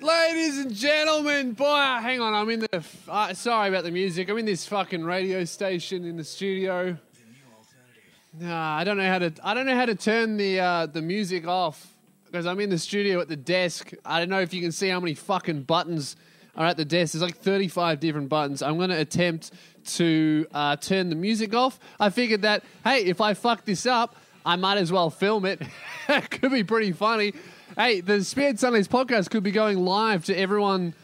Ladies and gentlemen, boy, hang on, I'm in the. Uh, sorry about the music. I'm in this fucking radio station in the studio. Nah, I don't know how to. I don't know how to turn the uh, the music off because I'm in the studio at the desk. I don't know if you can see how many fucking buttons are at the desk. There's like 35 different buttons. I'm going to attempt to uh, turn the music off. I figured that hey, if I fuck this up, I might as well film it. it could be pretty funny. Hey, the Spearhead Sundays podcast could be going live to everyone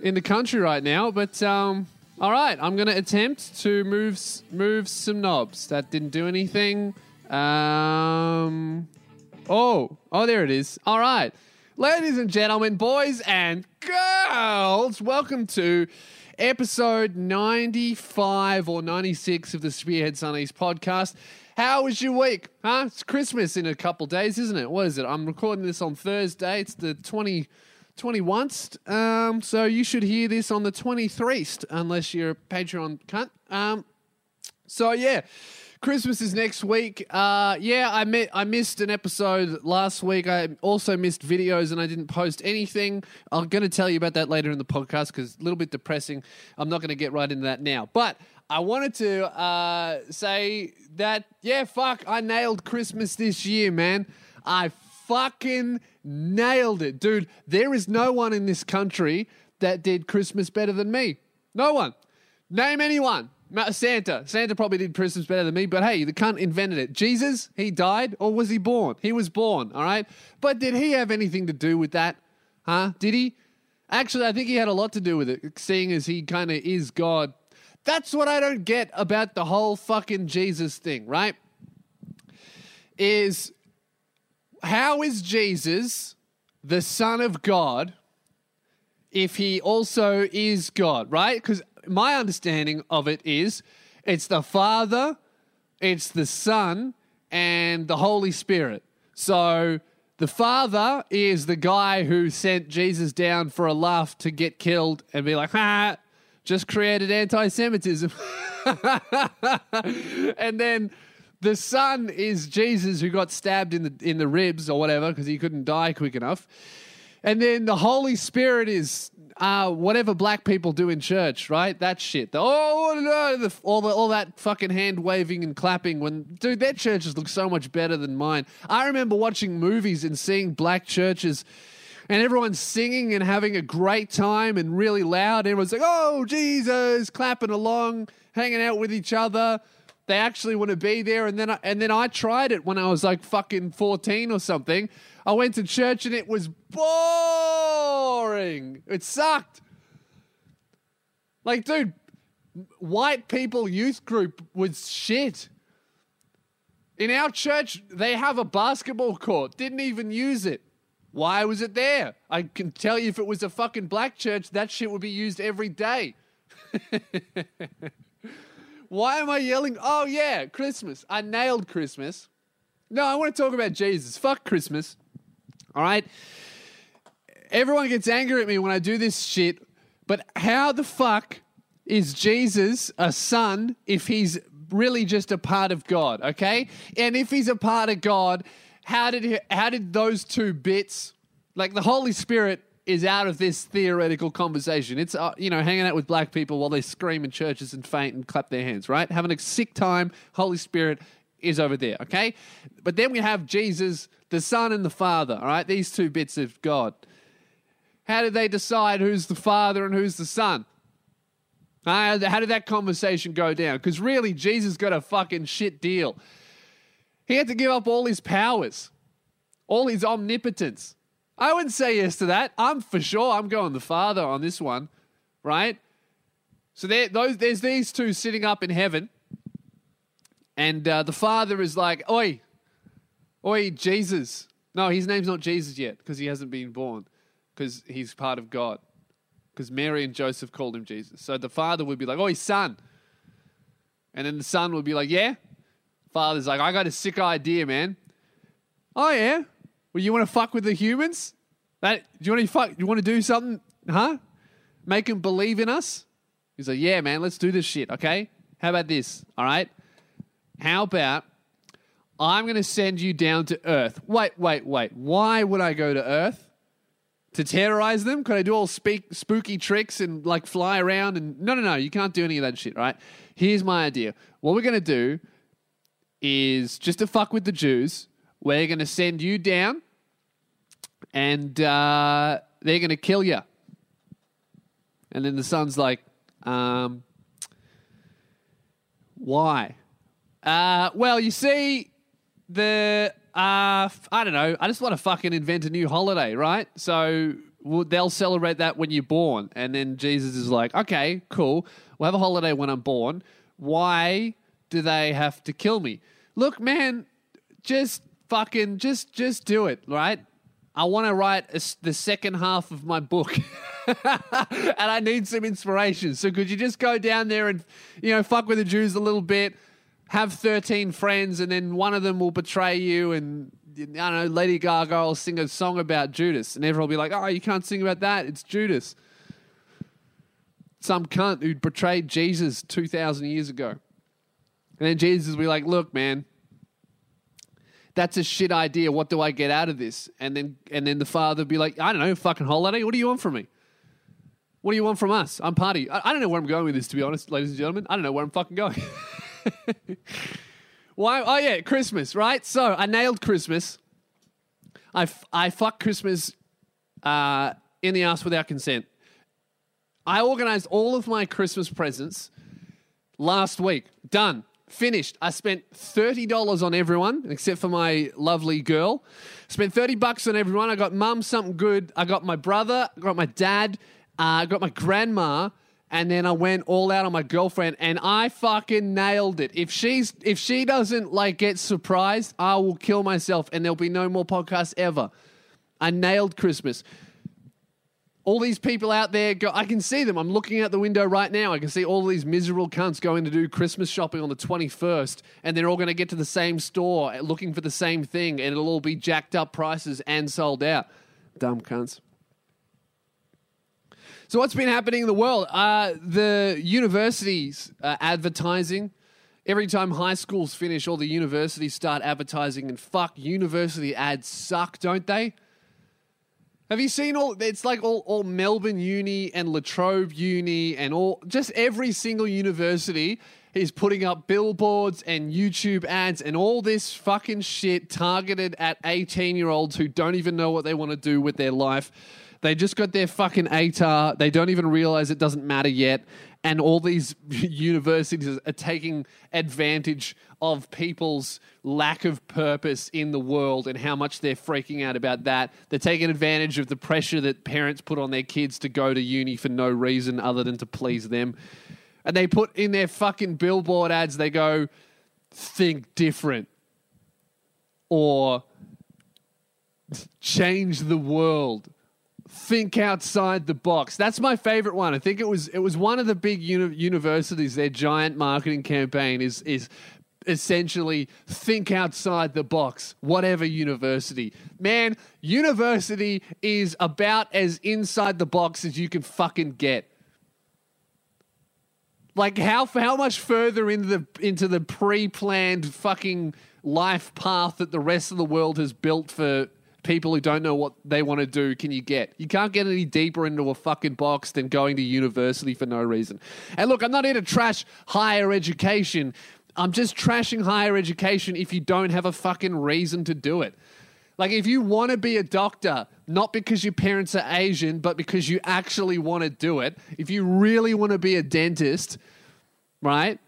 in the country right now, but um, all right, I'm going to attempt to move move some knobs. That didn't do anything. Um, oh, oh, there it is. All right, ladies and gentlemen, boys and girls, welcome to episode 95 or 96 of the Spearhead Sundays podcast. How was your week? Huh? It's Christmas in a couple days, isn't it? What is it? I'm recording this on Thursday. It's the 20, 21st. Um, so you should hear this on the 23rd, unless you're a Patreon cunt. Um, so yeah, Christmas is next week. Uh, yeah, I met, I missed an episode last week. I also missed videos and I didn't post anything. I'm going to tell you about that later in the podcast because a little bit depressing. I'm not going to get right into that now, but. I wanted to uh, say that, yeah, fuck, I nailed Christmas this year, man. I fucking nailed it. Dude, there is no one in this country that did Christmas better than me. No one. Name anyone. Santa. Santa probably did Christmas better than me, but hey, the cunt invented it. Jesus, he died or was he born? He was born, all right? But did he have anything to do with that? Huh? Did he? Actually, I think he had a lot to do with it, seeing as he kind of is God. That's what I don't get about the whole fucking Jesus thing, right? Is how is Jesus the Son of God if he also is God, right? Because my understanding of it is it's the Father, it's the Son, and the Holy Spirit. So the Father is the guy who sent Jesus down for a laugh to get killed and be like, ha, just created anti Semitism. and then the Son is Jesus who got stabbed in the, in the ribs or whatever because he couldn't die quick enough. And then the Holy Spirit is uh, whatever black people do in church, right? That shit. The, oh, no, the, all, the, all that fucking hand waving and clapping. When dude, their churches look so much better than mine. I remember watching movies and seeing black churches, and everyone's singing and having a great time and really loud. Everyone's like, "Oh, Jesus!" clapping along, hanging out with each other. They actually want to be there, and then I, and then I tried it when I was like fucking fourteen or something. I went to church and it was boring. It sucked. Like, dude, white people youth group was shit. In our church, they have a basketball court. Didn't even use it. Why was it there? I can tell you if it was a fucking black church, that shit would be used every day. Why am I yelling? Oh, yeah, Christmas. I nailed Christmas. No, I want to talk about Jesus. Fuck Christmas. All right? Everyone gets angry at me when I do this shit, but how the fuck is Jesus a son if he's really just a part of God, okay? And if he's a part of God, how did he, how did those two bits like the Holy Spirit is out of this theoretical conversation. It's uh, you know hanging out with black people while they scream in churches and faint and clap their hands, right? Having a sick time. Holy Spirit is over there, okay? But then we have Jesus, the Son and the Father, all right? These two bits of God. How did they decide who's the Father and who's the Son? Uh, how did that conversation go down? Because really, Jesus got a fucking shit deal. He had to give up all his powers, all his omnipotence. I wouldn't say yes to that. I'm for sure. I'm going the Father on this one, right? So there, those, there's these two sitting up in heaven, and uh, the Father is like, "Oi, oi, Jesus." No, his name's not Jesus yet because he hasn't been born, because he's part of God. Because Mary and Joseph called him Jesus. So the Father would be like, "Oi, son," and then the Son would be like, "Yeah." Father's like, "I got a sick idea, man." Oh yeah. Well, you want to fuck with the humans? That do you want to fuck? You want to do something? Huh? Make them believe in us? He's like, yeah, man. Let's do this shit. Okay. How about this? All right. How about I'm going to send you down to Earth? Wait, wait, wait. Why would I go to Earth? to terrorize them? Could I do all speak, spooky tricks and like fly around? And no, no, no, you can't do any of that shit, right? Here's my idea. What we're gonna do is just to fuck with the Jews. We're gonna send you down, and uh, they're gonna kill you. And then the son's like, um, why? Uh, well, you see, the uh, I don't know. I just want to fucking invent a new holiday, right? So they'll celebrate that when you're born, and then Jesus is like, okay, cool. We'll have a holiday when I'm born. Why do they have to kill me? Look, man, just fucking just just do it, right? I want to write a the second half of my book. and I need some inspiration. So could you just go down there and, you know, fuck with the Jews a little bit, have 13 friends, and then one of them will betray you and, I don't know, Lady Gaga will sing a song about Judas. And everyone will be like, oh, you can't sing about that. It's Judas. Some cunt who betrayed Jesus 2,000 years ago. And then Jesus will be like, look, man, that's a shit idea. What do I get out of this? And then and then the father be like, I don't know, fucking holiday. What do you want from me? What do you want from us? I'm party. I, I don't know where I'm going with this, to be honest, ladies and gentlemen. I don't know where I'm fucking going. Why? Oh yeah, Christmas, right? So I nailed Christmas. I I fucked Christmas uh, in the ass without consent. I organized all of my Christmas presents last week. Done. Finished. I spent $30 on everyone except for my lovely girl. Spent 30 bucks on everyone. I got mum something good. I got my brother, I got my dad, uh, I got my grandma, and then I went all out on my girlfriend and I fucking nailed it. If she's if she doesn't like get surprised, I will kill myself and there'll be no more podcasts ever. I nailed Christmas all these people out there go I can see them. I'm looking out the window right now. I can see all these miserable cunts going to do Christmas shopping on the 21st and they're all going to get to the same store looking for the same thing and it'll all be jacked up prices and sold out. Dumb cunts. So what's been happening in the world? Uh, the universities uh, advertising. Every time high schools finish, all the universities start advertising, and fuck, university ads suck, don't they? Have you seen all? It's like all, all Melbourne Uni and La Trobe Uni and all, just every single university is putting up billboards and YouTube ads and all this fucking shit targeted at 18 year olds who don't even know what they want to do with their life. They just got their fucking ATAR. They don't even realize it doesn't matter yet. And all these universities are taking advantage of people's lack of purpose in the world and how much they're freaking out about that. They're taking advantage of the pressure that parents put on their kids to go to uni for no reason other than to please them. And they put in their fucking billboard ads, they go, think different. Or change the world think outside the box. That's my favorite one. I think it was it was one of the big uni- universities. Their giant marketing campaign is is essentially think outside the box. Whatever university, man, university is about as inside the box as you can fucking get. Like how how much further into the into the pre-planned fucking life path that the rest of the world has built for people who don't know what they want to do can you get? You can't get any deeper into a fucking box than going to university for no reason. And look, I'm not here to trash higher education. I'm just trashing higher education if you don't have a fucking reason to do it. Like, if you want to be a doctor, not because your parents are Asian, but because you actually want to do it, if you really want to be a dentist, right?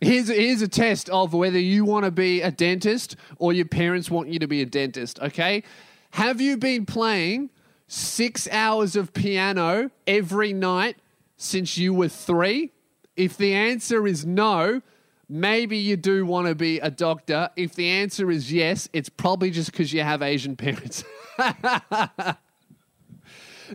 Here's, here's a test of whether you want to be a dentist or your parents want you to be a dentist, okay? Have you been playing six hours of piano every night since you were three? If the answer is no, maybe you do want to be a doctor. If the answer is yes, it's probably just because you have Asian parents.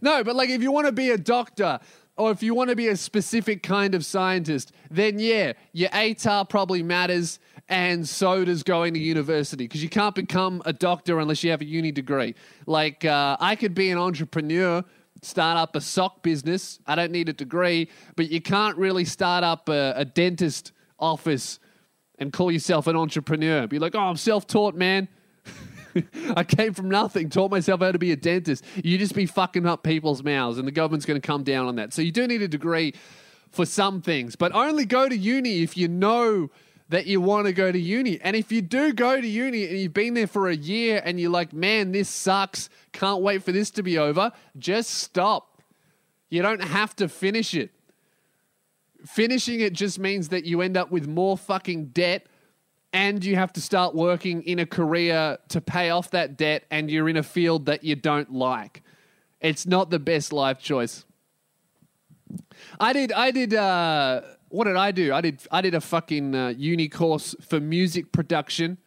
no, but like if you want to be a doctor, or if you want to be a specific kind of scientist, then yeah, your ATAR probably matters, and so does going to university because you can't become a doctor unless you have a uni degree. Like, uh, I could be an entrepreneur, start up a sock business. I don't need a degree, but you can't really start up a, a dentist office and call yourself an entrepreneur. Be like, oh, I'm self taught, man. I came from nothing, taught myself how to be a dentist. You just be fucking up people's mouths, and the government's going to come down on that. So you do need a degree for some things, but only go to uni if you know that you want to go to uni. And if you do go to uni and you've been there for a year and you're like, man, this sucks, can't wait for this to be over, just stop. You don't have to finish it. Finishing it just means that you end up with more fucking debt and you have to start working in a career to pay off that debt and you're in a field that you don't like. It's not the best life choice. I did I did uh what did I do? I did I did a fucking uh, uni course for music production.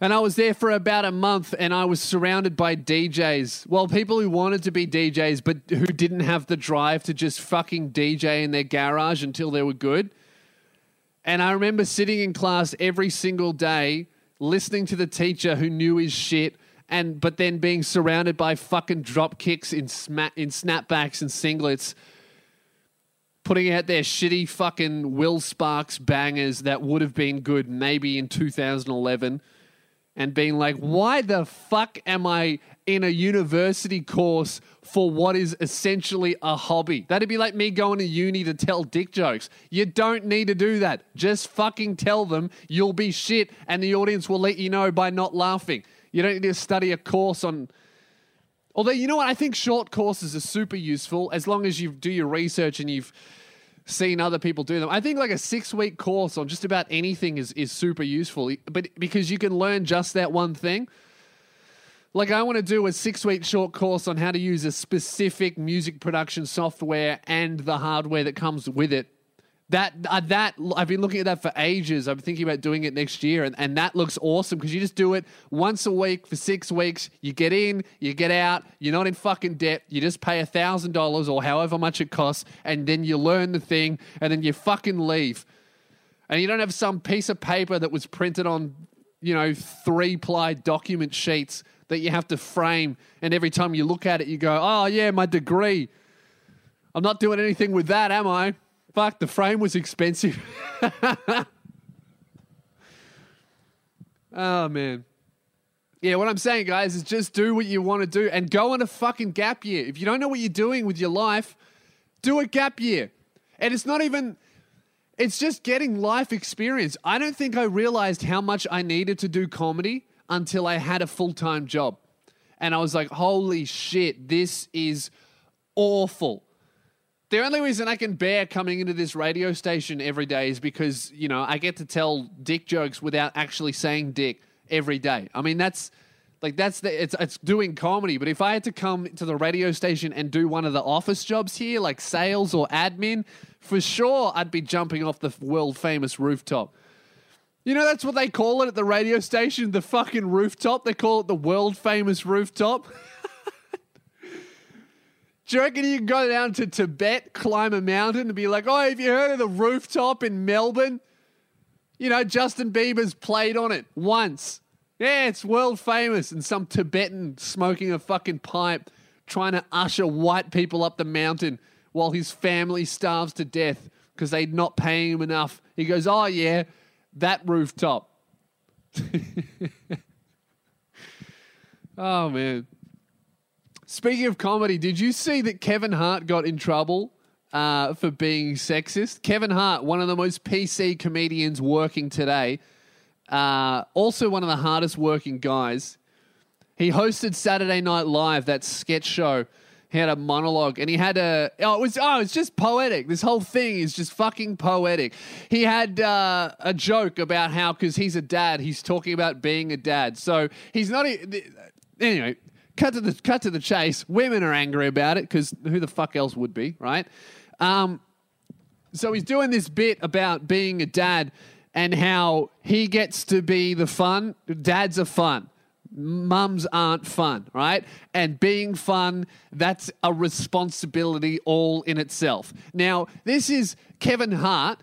And I was there for about a month and I was surrounded by DJs. Well, people who wanted to be DJs but who didn't have the drive to just fucking DJ in their garage until they were good. And I remember sitting in class every single day listening to the teacher who knew his shit and but then being surrounded by fucking drop kicks in sma- in snapbacks and singlets putting out their shitty fucking Will Sparks bangers that would have been good maybe in 2011 and being like, why the fuck am I in a university course for what is essentially a hobby? That'd be like me going to uni to tell dick jokes. You don't need to do that. Just fucking tell them you'll be shit and the audience will let you know by not laughing. You don't need to study a course on. Although, you know what? I think short courses are super useful as long as you do your research and you've seen other people do them. I think like a six week course on just about anything is, is super useful, but because you can learn just that one thing. Like I want to do a six week short course on how to use a specific music production software and the hardware that comes with it that uh, that I've been looking at that for ages. I'm thinking about doing it next year, and, and that looks awesome because you just do it once a week for six weeks. You get in, you get out. You're not in fucking debt. You just pay a thousand dollars or however much it costs, and then you learn the thing, and then you fucking leave. And you don't have some piece of paper that was printed on, you know, three ply document sheets that you have to frame, and every time you look at it, you go, "Oh yeah, my degree." I'm not doing anything with that, am I? fuck, the frame was expensive. oh, man. Yeah, what I'm saying, guys, is just do what you want to do and go on a fucking gap year. If you don't know what you're doing with your life, do a gap year. And it's not even, it's just getting life experience. I don't think I realized how much I needed to do comedy until I had a full time job. And I was like, holy shit, this is awful. The only reason I can bear coming into this radio station every day is because, you know, I get to tell dick jokes without actually saying dick every day. I mean, that's like that's the it's it's doing comedy, but if I had to come to the radio station and do one of the office jobs here, like sales or admin, for sure I'd be jumping off the world famous rooftop. You know, that's what they call it at the radio station, the fucking rooftop. They call it the world famous rooftop. Do you reckon you can go down to Tibet, climb a mountain, and be like, oh, have you heard of the rooftop in Melbourne? You know, Justin Bieber's played on it once. Yeah, it's world famous. And some Tibetan smoking a fucking pipe, trying to usher white people up the mountain while his family starves to death because they're not paying him enough. He goes, oh, yeah, that rooftop. oh, man. Speaking of comedy, did you see that Kevin Hart got in trouble uh, for being sexist? Kevin Hart, one of the most PC comedians working today, uh, also one of the hardest working guys. He hosted Saturday Night Live, that sketch show. He had a monologue and he had a oh it was oh it's just poetic. This whole thing is just fucking poetic. He had uh, a joke about how because he's a dad, he's talking about being a dad. So he's not a, anyway cut to the cut to the chase. Women are angry about it because who the fuck else would be, right? Um, so he's doing this bit about being a dad and how he gets to be the fun. Dads are fun. Mums aren't fun, right? And being fun, that's a responsibility all in itself. Now, this is Kevin Hart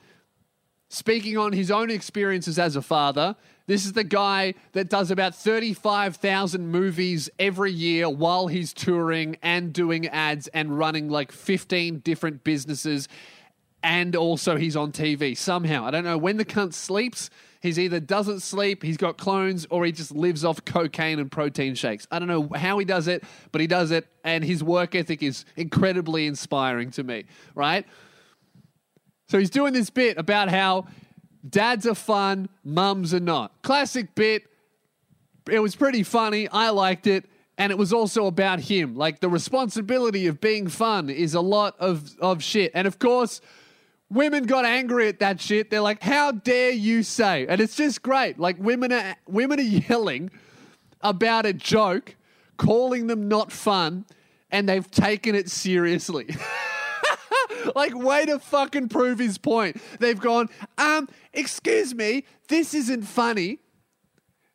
speaking on his own experiences as a father this is the guy that does about 35,000 movies every year while he's touring and doing ads and running like 15 different businesses. And also, he's on TV somehow. I don't know when the cunt sleeps. He's either doesn't sleep, he's got clones, or he just lives off cocaine and protein shakes. I don't know how he does it, but he does it, and his work ethic is incredibly inspiring to me, right? So he's doing this bit about how dads are fun, mums are not. Classic bit. It was pretty funny. I liked it. And it was also about him. Like the responsibility of being fun is a lot of, of shit. And of course, women got angry at that shit. They're like, "How dare you say?" And it's just great. Like women are women are yelling about a joke, calling them not fun, and they've taken it seriously. like way to fucking prove his point. They've gone, "Um, excuse me, this isn't funny."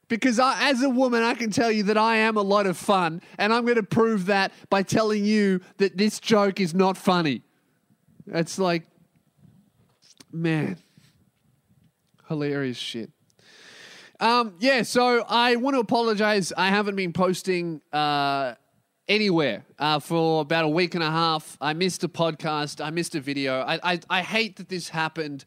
Because I, as a woman, I can tell you that I am a lot of fun, and I'm going to prove that by telling you that this joke is not funny. It's like, man, hilarious shit. Um, yeah, so I want to apologize. I haven't been posting uh, anywhere uh, for about a week and a half. I missed a podcast. I missed a video. I, I, I hate that this happened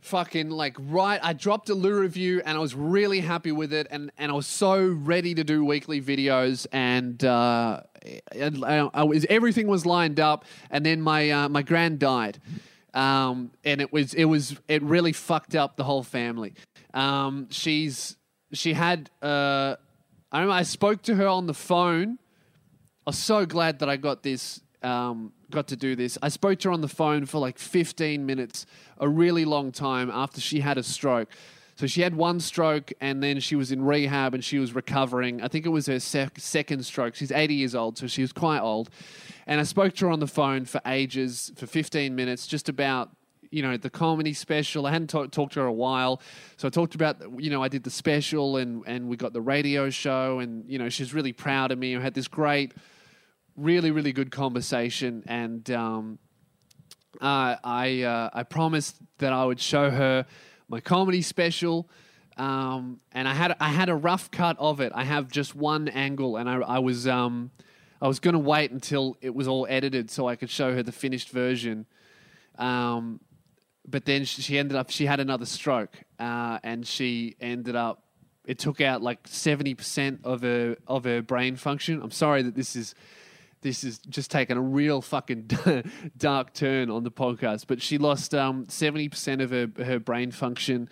fucking like right i dropped a loo review and i was really happy with it and, and i was so ready to do weekly videos and uh, I, I was, everything was lined up and then my uh, my grand died um, and it was it was it really fucked up the whole family um, she's she had uh, i remember i spoke to her on the phone i was so glad that i got this um, got to do this. I spoke to her on the phone for like 15 minutes, a really long time after she had a stroke. So she had one stroke and then she was in rehab and she was recovering. I think it was her sec- second stroke. She's 80 years old, so she was quite old. And I spoke to her on the phone for ages, for 15 minutes, just about you know the comedy special. I hadn't talk, talked to her a while, so I talked about you know I did the special and and we got the radio show, and you know she's really proud of me. I had this great really, really good conversation, and um, uh, I uh, I promised that I would show her my comedy special. Um, and I had I had a rough cut of it. I have just one angle, and I, I was um, I was going to wait until it was all edited so I could show her the finished version. Um, but then she ended up she had another stroke, uh, and she ended up it took out like seventy percent of her of her brain function. I'm sorry that this is this is just taken a real fucking dark turn on the podcast. But she lost um, 70% of her, her brain function.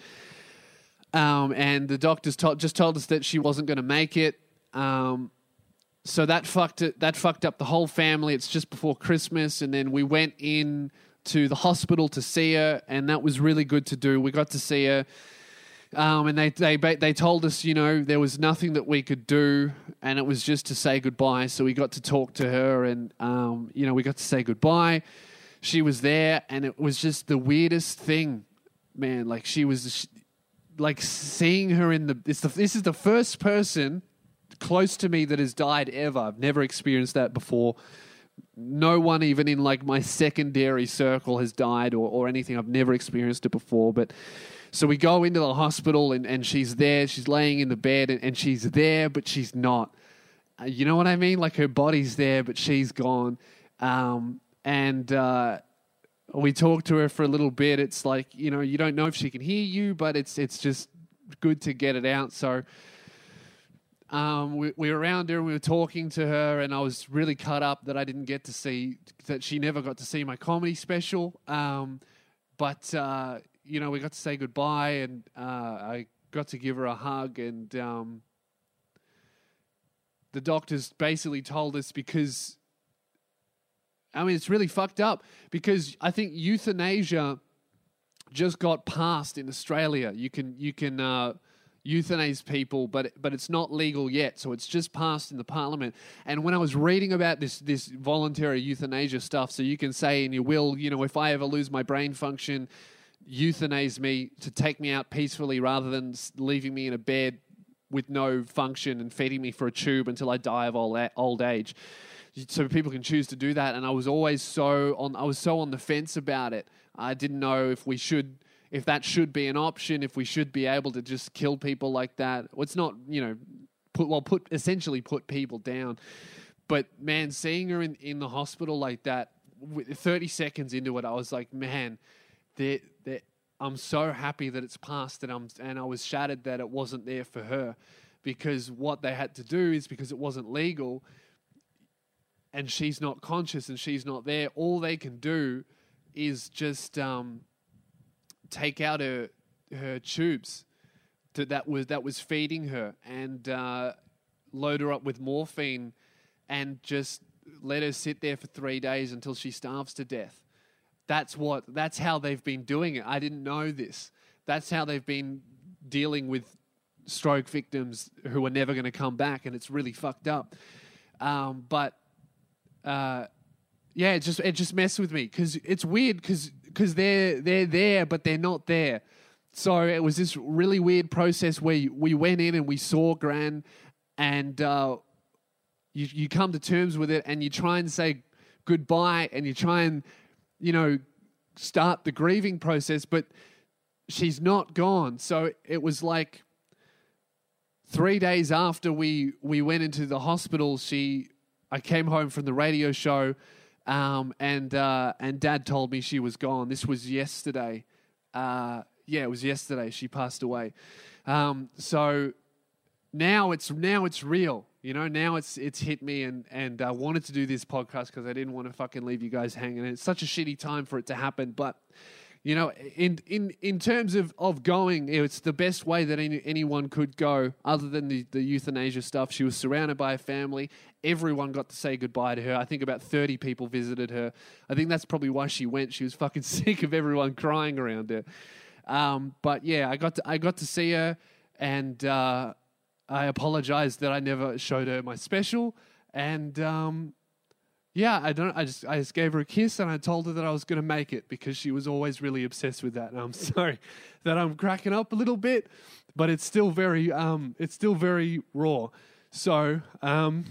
Um, and the doctors to- just told us that she wasn't going to make it. Um, so that fucked it, that fucked up the whole family. It's just before Christmas, and then we went in to the hospital to see her, and that was really good to do. We got to see her um, and they, they they told us, you know, there was nothing that we could do, and it was just to say goodbye. So we got to talk to her, and um, you know, we got to say goodbye. She was there, and it was just the weirdest thing, man. Like she was, like seeing her in the this is the first person close to me that has died ever. I've never experienced that before. No one, even in like my secondary circle, has died or, or anything. I've never experienced it before, but so we go into the hospital and, and she's there. She's laying in the bed and, and she's there, but she's not. Uh, you know what I mean? Like her body's there, but she's gone. Um, and uh, we talk to her for a little bit. It's like you know you don't know if she can hear you, but it's it's just good to get it out. So um, we, we, were around her and we were talking to her, and I was really cut up that I didn't get to see that she never got to see my comedy special. Um, but uh, you know, we got to say goodbye, and uh, I got to give her a hug, and um, the doctors basically told us because, I mean, it's really fucked up because I think euthanasia just got passed in Australia. You can you can uh, euthanize people, but but it's not legal yet. So it's just passed in the parliament. And when I was reading about this this voluntary euthanasia stuff, so you can say in your will, you know, if I ever lose my brain function euthanize me to take me out peacefully rather than leaving me in a bed with no function and feeding me for a tube until I die of old, old age. So people can choose to do that. And I was always so on, I was so on the fence about it. I didn't know if we should, if that should be an option, if we should be able to just kill people like that. It's not, you know, put, well, put, essentially put people down. But man, seeing her in, in the hospital like that, 30 seconds into it, I was like, man, there, there, I'm so happy that it's passed, and I'm and I was shattered that it wasn't there for her, because what they had to do is because it wasn't legal, and she's not conscious and she's not there. All they can do is just um, take out her her tubes that that was that was feeding her and uh, load her up with morphine and just let her sit there for three days until she starves to death. That's what. That's how they've been doing it. I didn't know this. That's how they've been dealing with stroke victims who are never going to come back, and it's really fucked up. Um, but uh, yeah, it just it just messed with me because it's weird because because they're they're there but they're not there. So it was this really weird process where we went in and we saw Gran, and uh, you you come to terms with it, and you try and say goodbye, and you try and you know, start the grieving process, but she's not gone. So it was like three days after we we went into the hospital, she I came home from the radio show, um, and uh, and Dad told me she was gone. This was yesterday. Uh, yeah, it was yesterday. She passed away. Um, so now it's now it's real. You know, now it's it's hit me, and and I wanted to do this podcast because I didn't want to fucking leave you guys hanging. It's such a shitty time for it to happen, but you know, in in in terms of of going, it's the best way that any, anyone could go, other than the the euthanasia stuff. She was surrounded by a family. Everyone got to say goodbye to her. I think about thirty people visited her. I think that's probably why she went. She was fucking sick of everyone crying around her. Um, but yeah, I got to I got to see her, and. Uh, I apologized that I never showed her my special, and um, yeah, I don't. I just I just gave her a kiss and I told her that I was going to make it because she was always really obsessed with that. And I'm sorry that I'm cracking up a little bit, but it's still very um, it's still very raw. So um,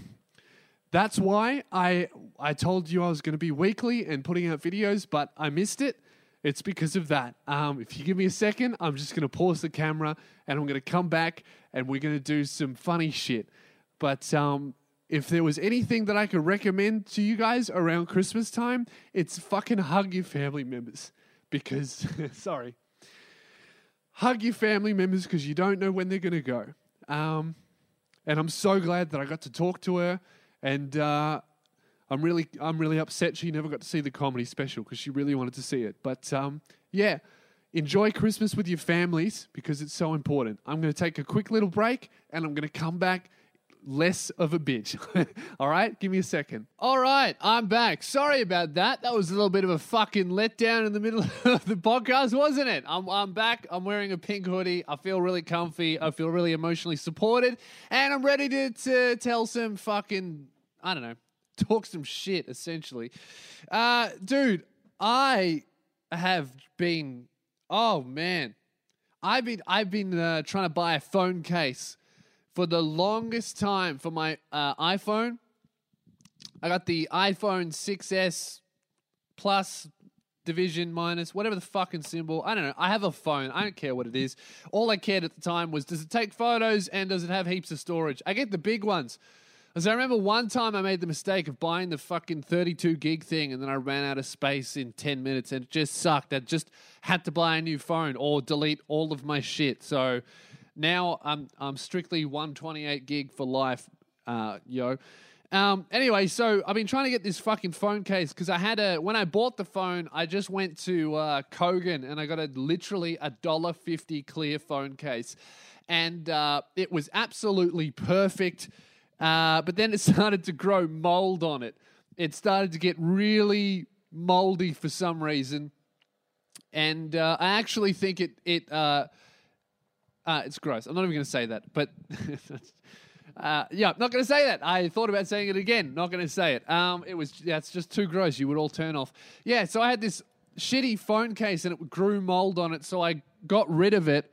that's why I I told you I was going to be weekly and putting out videos, but I missed it. It's because of that. Um, if you give me a second, I'm just going to pause the camera and I'm going to come back and we're going to do some funny shit. But um, if there was anything that I could recommend to you guys around Christmas time, it's fucking hug your family members. Because, sorry, hug your family members because you don't know when they're going to go. Um, and I'm so glad that I got to talk to her. And uh, I'm really, I'm really upset she never got to see the comedy special because she really wanted to see it. But um, yeah, enjoy Christmas with your families because it's so important. I'm going to take a quick little break and I'm going to come back less of a bitch. All right, give me a second. All right, I'm back. Sorry about that. That was a little bit of a fucking letdown in the middle of the podcast, wasn't it? I'm, I'm back. I'm wearing a pink hoodie. I feel really comfy. I feel really emotionally supported. And I'm ready to, to tell some fucking, I don't know, talk some shit, essentially. Uh, dude, I have been, oh man, I've been, I've been uh, trying to buy a phone case for the longest time for my uh, iPhone. I got the iPhone 6S Plus division minus whatever the fucking symbol. I don't know. I have a phone. I don't care what it is. All I cared at the time was does it take photos and does it have heaps of storage? I get the big ones. Because I remember one time I made the mistake of buying the fucking 32 gig thing and then I ran out of space in 10 minutes and it just sucked. I just had to buy a new phone or delete all of my shit. So now I'm, I'm strictly 128 gig for life, uh, yo. Um, anyway, so I've been trying to get this fucking phone case because I had a when I bought the phone, I just went to uh, Kogan and I got a literally a dollar fifty clear phone case, and uh, it was absolutely perfect. Uh, but then it started to grow mold on it. It started to get really moldy for some reason, and uh, I actually think it it uh, uh it's gross. I'm not even going to say that, but. Uh, yeah, not going to say that. I thought about saying it again. Not going to say it. Um, it was yeah, it's just too gross. You would all turn off. Yeah, so I had this shitty phone case and it grew mold on it, so I got rid of it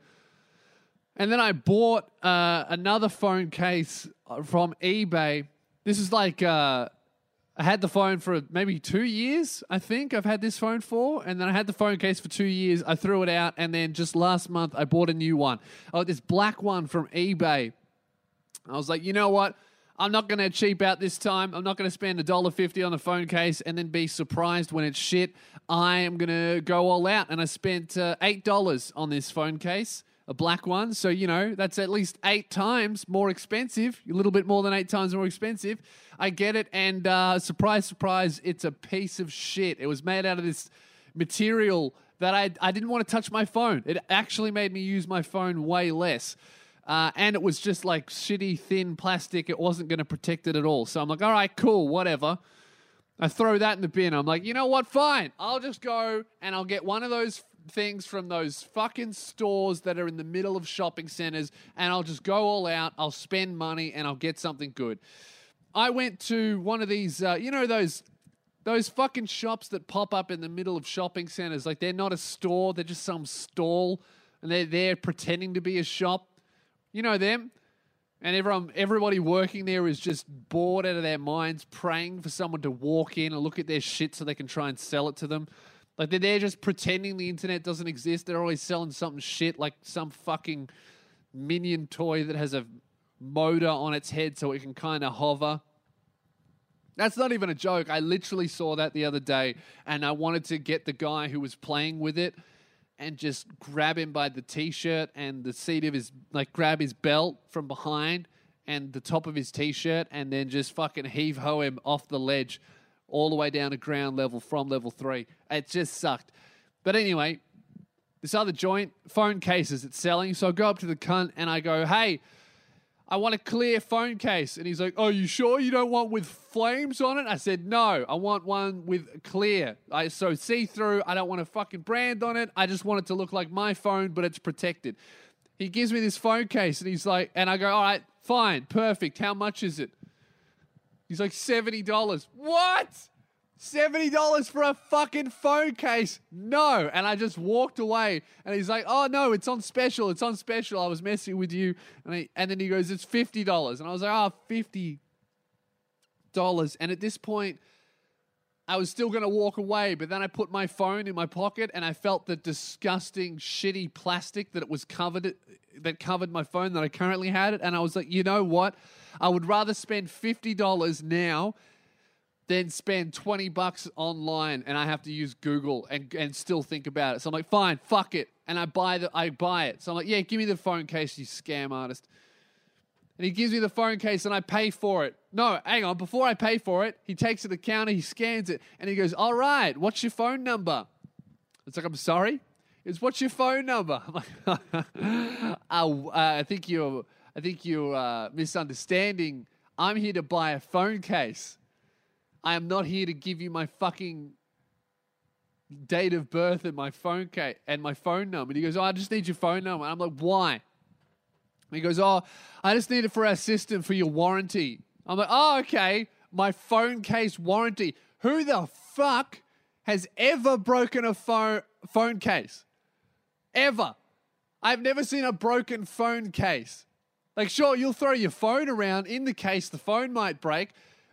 and then I bought uh, another phone case from eBay. This is like uh, I had the phone for maybe two years. I think I've had this phone for, and then I had the phone case for two years. I threw it out, and then just last month I bought a new one. Oh, this black one from eBay. I was like, you know what? I'm not going to cheap out this time. I'm not going to spend a dollar fifty on a phone case and then be surprised when it's shit. I am going to go all out, and I spent uh, eight dollars on this phone case, a black one. So you know that's at least eight times more expensive, a little bit more than eight times more expensive. I get it, and uh, surprise, surprise, it's a piece of shit. It was made out of this material that I I didn't want to touch my phone. It actually made me use my phone way less. Uh, and it was just like shitty thin plastic. It wasn't going to protect it at all. So I'm like, all right, cool, whatever. I throw that in the bin. I'm like, you know what? Fine. I'll just go and I'll get one of those things from those fucking stores that are in the middle of shopping centers and I'll just go all out. I'll spend money and I'll get something good. I went to one of these, uh, you know, those those fucking shops that pop up in the middle of shopping centers. Like they're not a store, they're just some stall and they're there pretending to be a shop. You know them? And everyone, everybody working there is just bored out of their minds, praying for someone to walk in and look at their shit so they can try and sell it to them. Like they're there just pretending the internet doesn't exist. They're always selling something shit like some fucking minion toy that has a motor on its head so it can kind of hover. That's not even a joke. I literally saw that the other day and I wanted to get the guy who was playing with it and just grab him by the t-shirt and the seat of his like grab his belt from behind and the top of his t-shirt and then just fucking heave ho him off the ledge all the way down to ground level from level 3 it just sucked but anyway this other joint phone cases it's selling so i go up to the cunt and i go hey I want a clear phone case. And he's like, Oh, you sure you don't want with flames on it? I said, No, I want one with clear. I, so see through. I don't want a fucking brand on it. I just want it to look like my phone, but it's protected. He gives me this phone case and he's like, And I go, All right, fine, perfect. How much is it? He's like, $70. What? $70 for a fucking phone case. No. And I just walked away. And he's like, oh, no, it's on special. It's on special. I was messing with you. And, he, and then he goes, it's $50. And I was like, oh, $50. And at this point, I was still going to walk away. But then I put my phone in my pocket and I felt the disgusting, shitty plastic that it was covered, that covered my phone that I currently had it. And I was like, you know what? I would rather spend $50 now than spend 20 bucks online and I have to use Google and, and still think about it. So I'm like, fine, fuck it. And I buy the I buy it. So I'm like, yeah, give me the phone case, you scam artist. And he gives me the phone case and I pay for it. No, hang on, before I pay for it, he takes it to the counter, he scans it, and he goes, All right, what's your phone number? It's like, I'm sorry? It's what's your phone number? I'm like, uh, uh, I think you're I think you're uh, misunderstanding. I'm here to buy a phone case. I am not here to give you my fucking date of birth and my phone case and my phone number. And he goes, Oh, I just need your phone number. And I'm like, Why? He goes, Oh, I just need it for our system for your warranty. I'm like, Oh, okay. My phone case warranty. Who the fuck has ever broken a phone phone case? Ever. I've never seen a broken phone case. Like, sure, you'll throw your phone around in the case the phone might break,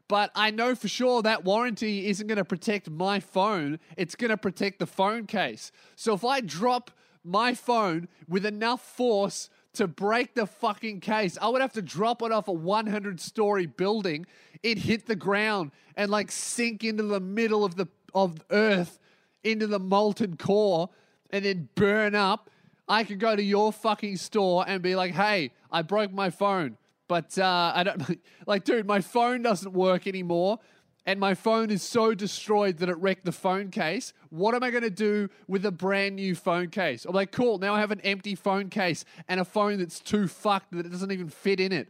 but I know for sure that warranty isn't going to protect my phone. It's going to protect the phone case. So if I drop my phone with enough force to break the fucking case, I would have to drop it off a 100 story building. It hit the ground and like sink into the middle of the of Earth, into the molten core, and then burn up. I could go to your fucking store and be like, hey, I broke my phone. But uh, I don't like, dude. My phone doesn't work anymore, and my phone is so destroyed that it wrecked the phone case. What am I going to do with a brand new phone case? I'm like, cool. Now I have an empty phone case and a phone that's too fucked that it doesn't even fit in it.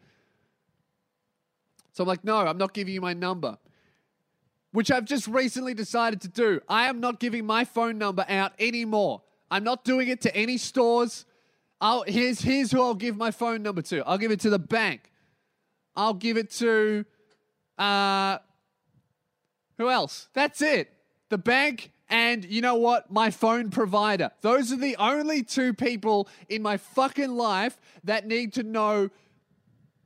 So I'm like, no, I'm not giving you my number. Which I've just recently decided to do. I am not giving my phone number out anymore. I'm not doing it to any stores. I'll, here's, here's who I'll give my phone number to. I'll give it to the bank. I'll give it to uh, who else? That's it. The bank and you know what? My phone provider. Those are the only two people in my fucking life that need to know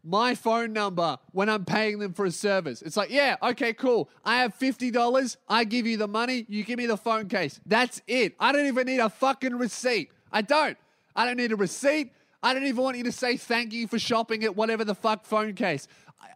my phone number when I'm paying them for a service. It's like, yeah, okay, cool. I have $50. I give you the money. You give me the phone case. That's it. I don't even need a fucking receipt. I don't. I don't need a receipt. I don't even want you to say thank you for shopping at whatever the fuck phone case.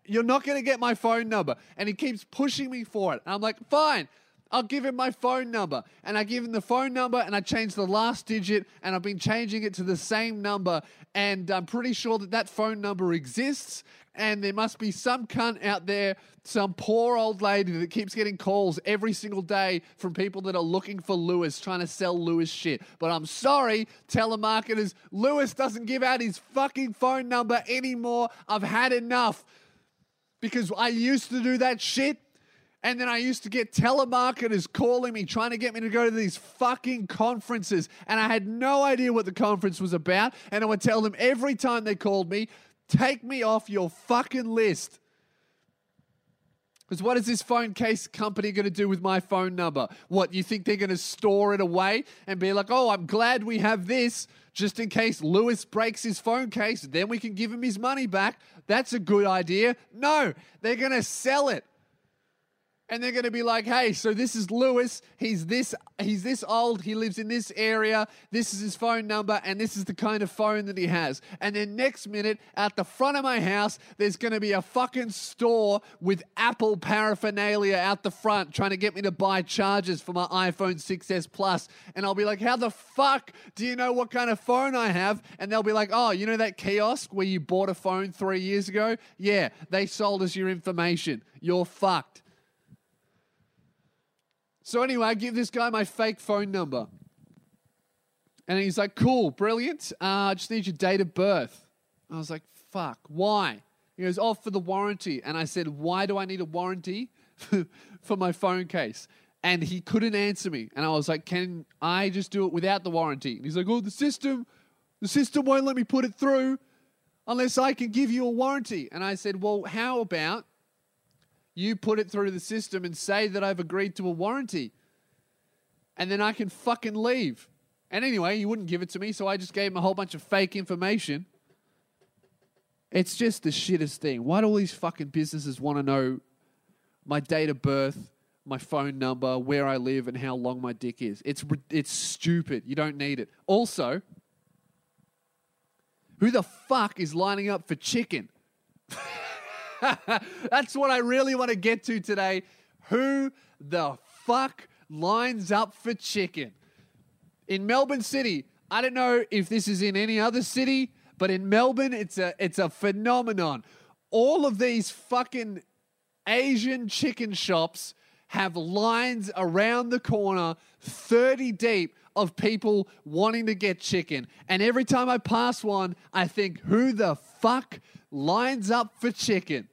You're not going to get my phone number. And he keeps pushing me for it. And I'm like, fine. I'll give him my phone number. And I give him the phone number and I change the last digit and I've been changing it to the same number. And I'm pretty sure that that phone number exists. And there must be some cunt out there, some poor old lady that keeps getting calls every single day from people that are looking for Lewis, trying to sell Lewis shit. But I'm sorry, telemarketers, Lewis doesn't give out his fucking phone number anymore. I've had enough because I used to do that shit and then I used to get telemarketers calling me, trying to get me to go to these fucking conferences. And I had no idea what the conference was about. And I would tell them every time they called me, take me off your fucking list. Because what is this phone case company going to do with my phone number? What, you think they're going to store it away and be like, oh, I'm glad we have this just in case Lewis breaks his phone case, then we can give him his money back? That's a good idea. No, they're going to sell it and they're going to be like, "Hey, so this is Lewis. He's this he's this old. He lives in this area. This is his phone number and this is the kind of phone that he has." And then next minute at the front of my house, there's going to be a fucking store with Apple paraphernalia out the front trying to get me to buy chargers for my iPhone 6s Plus. And I'll be like, "How the fuck do you know what kind of phone I have?" And they'll be like, "Oh, you know that kiosk where you bought a phone 3 years ago? Yeah, they sold us your information. You're fucked." So anyway, I give this guy my fake phone number. And he's like, cool, brilliant. Uh, I just need your date of birth. I was like, fuck, why? He goes, oh, for the warranty. And I said, why do I need a warranty for my phone case? And he couldn't answer me. And I was like, can I just do it without the warranty? And he's like, oh, the system, the system won't let me put it through unless I can give you a warranty. And I said, well, how about you put it through the system and say that I've agreed to a warranty. And then I can fucking leave. And anyway, you wouldn't give it to me, so I just gave him a whole bunch of fake information. It's just the shittest thing. Why do all these fucking businesses want to know my date of birth, my phone number, where I live, and how long my dick is? It's it's stupid. You don't need it. Also, who the fuck is lining up for chicken? That's what I really want to get to today. Who the fuck lines up for chicken? In Melbourne City, I don't know if this is in any other city, but in Melbourne, it's a it's a phenomenon. All of these fucking Asian chicken shops have lines around the corner, 30 deep, of people wanting to get chicken. And every time I pass one, I think, who the fuck lines up for chicken?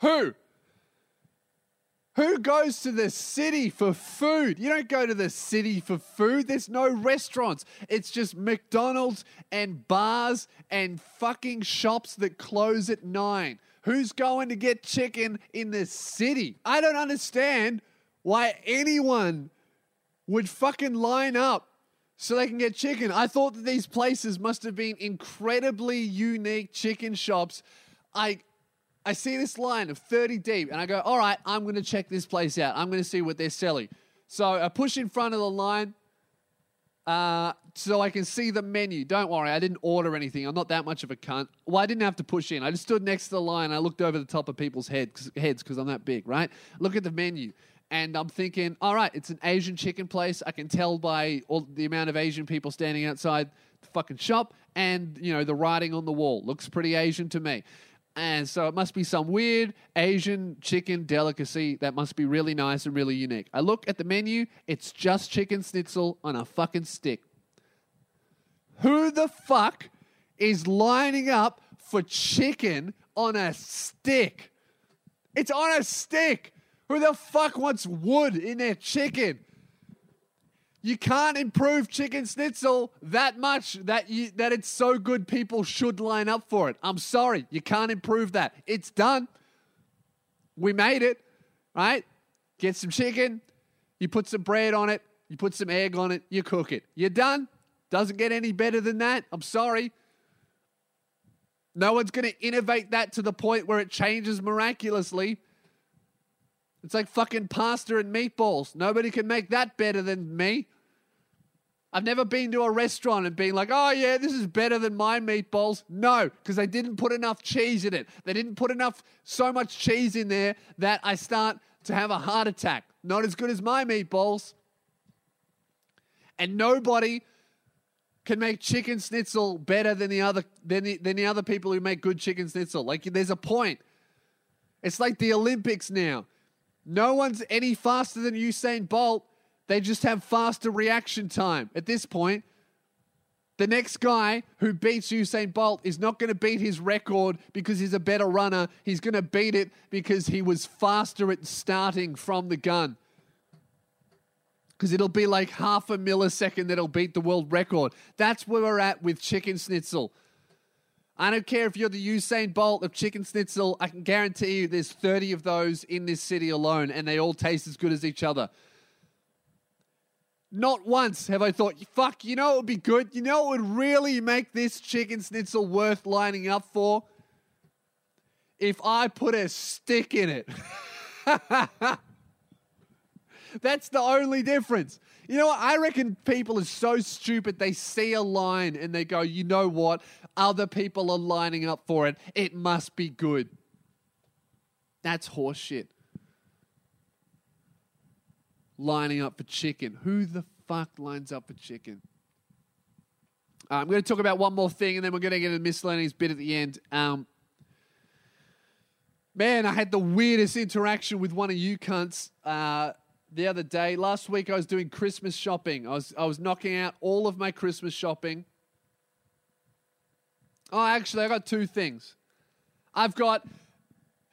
Who? Who goes to the city for food? You don't go to the city for food. There's no restaurants. It's just McDonald's and bars and fucking shops that close at nine. Who's going to get chicken in the city? I don't understand why anyone would fucking line up so they can get chicken. I thought that these places must have been incredibly unique chicken shops. I I see this line of 30 deep and I go, all right, I'm going to check this place out. I'm going to see what they're selling. So I push in front of the line uh, so I can see the menu. Don't worry, I didn't order anything. I'm not that much of a cunt. Well, I didn't have to push in. I just stood next to the line. I looked over the top of people's heads because I'm that big, right? Look at the menu. And I'm thinking, all right, it's an Asian chicken place. I can tell by all the amount of Asian people standing outside the fucking shop and, you know, the writing on the wall. Looks pretty Asian to me. And so it must be some weird Asian chicken delicacy that must be really nice and really unique. I look at the menu, it's just chicken schnitzel on a fucking stick. Who the fuck is lining up for chicken on a stick? It's on a stick. Who the fuck wants wood in their chicken? You can't improve chicken schnitzel that much that you that it's so good people should line up for it. I'm sorry, you can't improve that. It's done. We made it, right? Get some chicken, you put some bread on it, you put some egg on it, you cook it. You're done. Doesn't get any better than that. I'm sorry. No one's going to innovate that to the point where it changes miraculously. It's like fucking pasta and meatballs. Nobody can make that better than me. I've never been to a restaurant and been like, oh, yeah, this is better than my meatballs. No, because they didn't put enough cheese in it. They didn't put enough, so much cheese in there that I start to have a heart attack. Not as good as my meatballs. And nobody can make chicken schnitzel better than the other than the, than the other people who make good chicken schnitzel. Like there's a point. It's like the Olympics now. No one's any faster than Usain Bolt. They just have faster reaction time. At this point, the next guy who beats Usain Bolt is not going to beat his record because he's a better runner. He's going to beat it because he was faster at starting from the gun. Because it'll be like half a millisecond that'll beat the world record. That's where we're at with chicken schnitzel. I don't care if you're the Usain Bolt of chicken schnitzel. I can guarantee you there's 30 of those in this city alone, and they all taste as good as each other. Not once have I thought, fuck, you know it would be good? You know what would really make this chicken schnitzel worth lining up for? If I put a stick in it. That's the only difference. You know what? I reckon people are so stupid they see a line and they go, you know what? Other people are lining up for it. It must be good. That's horseshit lining up for chicken. Who the fuck lines up for chicken? Uh, I'm going to talk about one more thing and then we're going to get a miscellaneous bit at the end. Um, man, I had the weirdest interaction with one of you cunts uh, the other day. Last week I was doing Christmas shopping. I was, I was knocking out all of my Christmas shopping. Oh, actually, I got two things. I've got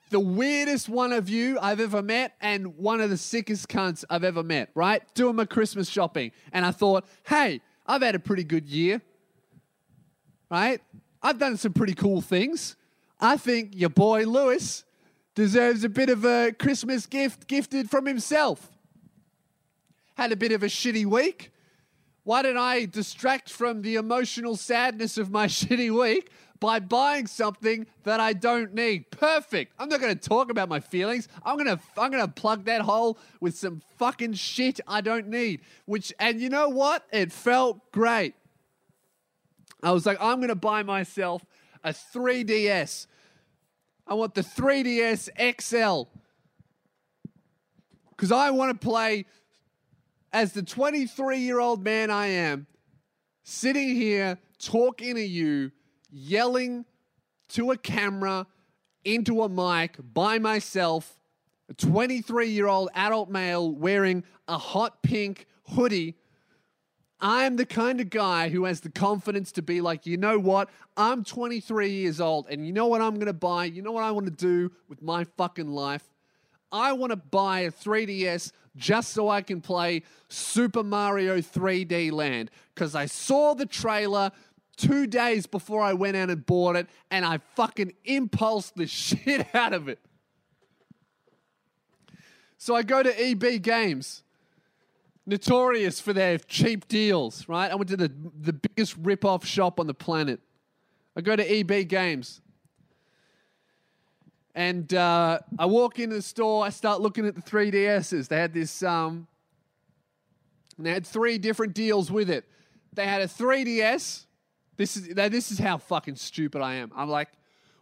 the weirdest one of you I've ever met and one of the sickest cunts I've ever met, right? Doing my Christmas shopping. And I thought, hey, I've had a pretty good year, right? I've done some pretty cool things. I think your boy Lewis deserves a bit of a Christmas gift gifted from himself. Had a bit of a shitty week. Why don't I distract from the emotional sadness of my shitty week by buying something that I don't need. Perfect. I'm not going to talk about my feelings. I'm going to I'm going to plug that hole with some fucking shit I don't need. Which and you know what? It felt great. I was like I'm going to buy myself a 3DS. I want the 3DS XL. Cuz I want to play as the 23 year old man I am, sitting here talking to you yelling to a camera into a mic by myself, a 23 year old adult male wearing a hot pink hoodie. I'm the kind of guy who has the confidence to be like, you know what? I'm 23 years old, and you know what I'm going to buy? You know what I want to do with my fucking life? I want to buy a 3DS just so I can play Super Mario 3D Land because I saw the trailer two days before I went out and bought it, and I fucking impulsed the shit out of it. So I go to EB Games, notorious for their cheap deals, right? I went to the, the biggest rip-off shop on the planet. I go to EB Games. And uh, I walk into the store, I start looking at the 3DSs. They had this, um, they had three different deals with it. They had a 3DS, this is this is how fucking stupid I am. I'm like,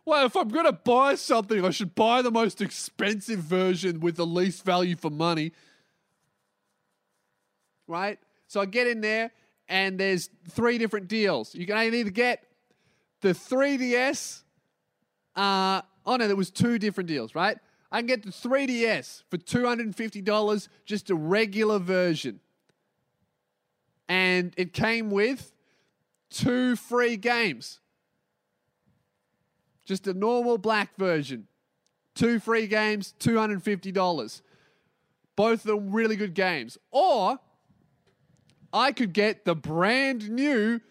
well, if I'm gonna buy something, I should buy the most expensive version with the least value for money. Right? So I get in there and there's three different deals. You can either get the 3DS. Uh, oh no, there was two different deals, right? I can get the 3DS for $250, just a regular version. And it came with two free games. Just a normal black version. Two free games, $250. Both of them really good games. Or I could get the brand new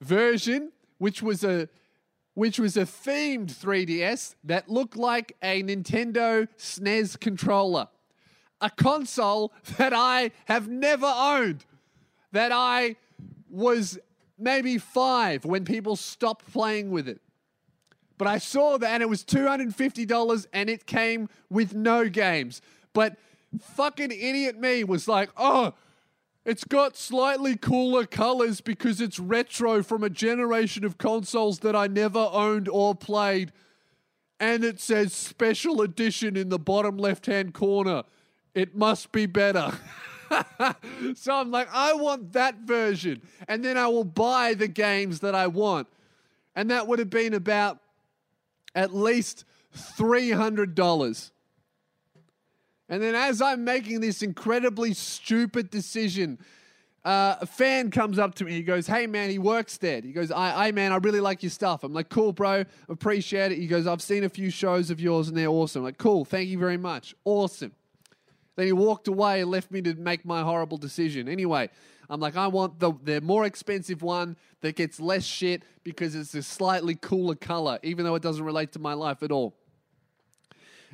version, which was a which was a themed 3DS that looked like a Nintendo SNES controller. A console that I have never owned. That I was maybe five when people stopped playing with it. But I saw that and it was $250 and it came with no games. But fucking idiot me was like, oh, It's got slightly cooler colors because it's retro from a generation of consoles that I never owned or played. And it says special edition in the bottom left hand corner. It must be better. so I'm like, I want that version. And then I will buy the games that I want. And that would have been about at least $300. And then as I'm making this incredibly stupid decision, uh, a fan comes up to me. He goes, Hey, man, he works there. He goes, I, I, man, I really like your stuff. I'm like, Cool, bro. Appreciate it. He goes, I've seen a few shows of yours and they're awesome. I'm like, Cool. Thank you very much. Awesome. Then he walked away and left me to make my horrible decision. Anyway, I'm like, I want the, the more expensive one that gets less shit because it's a slightly cooler color, even though it doesn't relate to my life at all.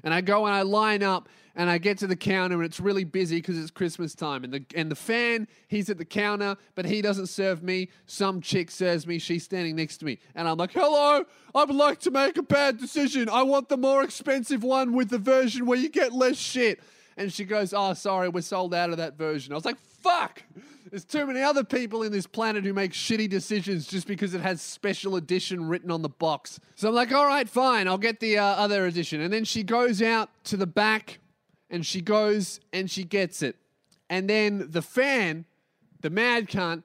And I go and I line up and I get to the counter and it's really busy because it's Christmas time. And the and the fan, he's at the counter, but he doesn't serve me. Some chick serves me. She's standing next to me, and I'm like, "Hello, I would like to make a bad decision. I want the more expensive one with the version where you get less shit." And she goes, "Oh, sorry, we're sold out of that version." I was like, "Fuck." There's too many other people in this planet who make shitty decisions just because it has special edition written on the box. So I'm like, all right, fine, I'll get the uh, other edition. And then she goes out to the back and she goes and she gets it. And then the fan, the mad cunt,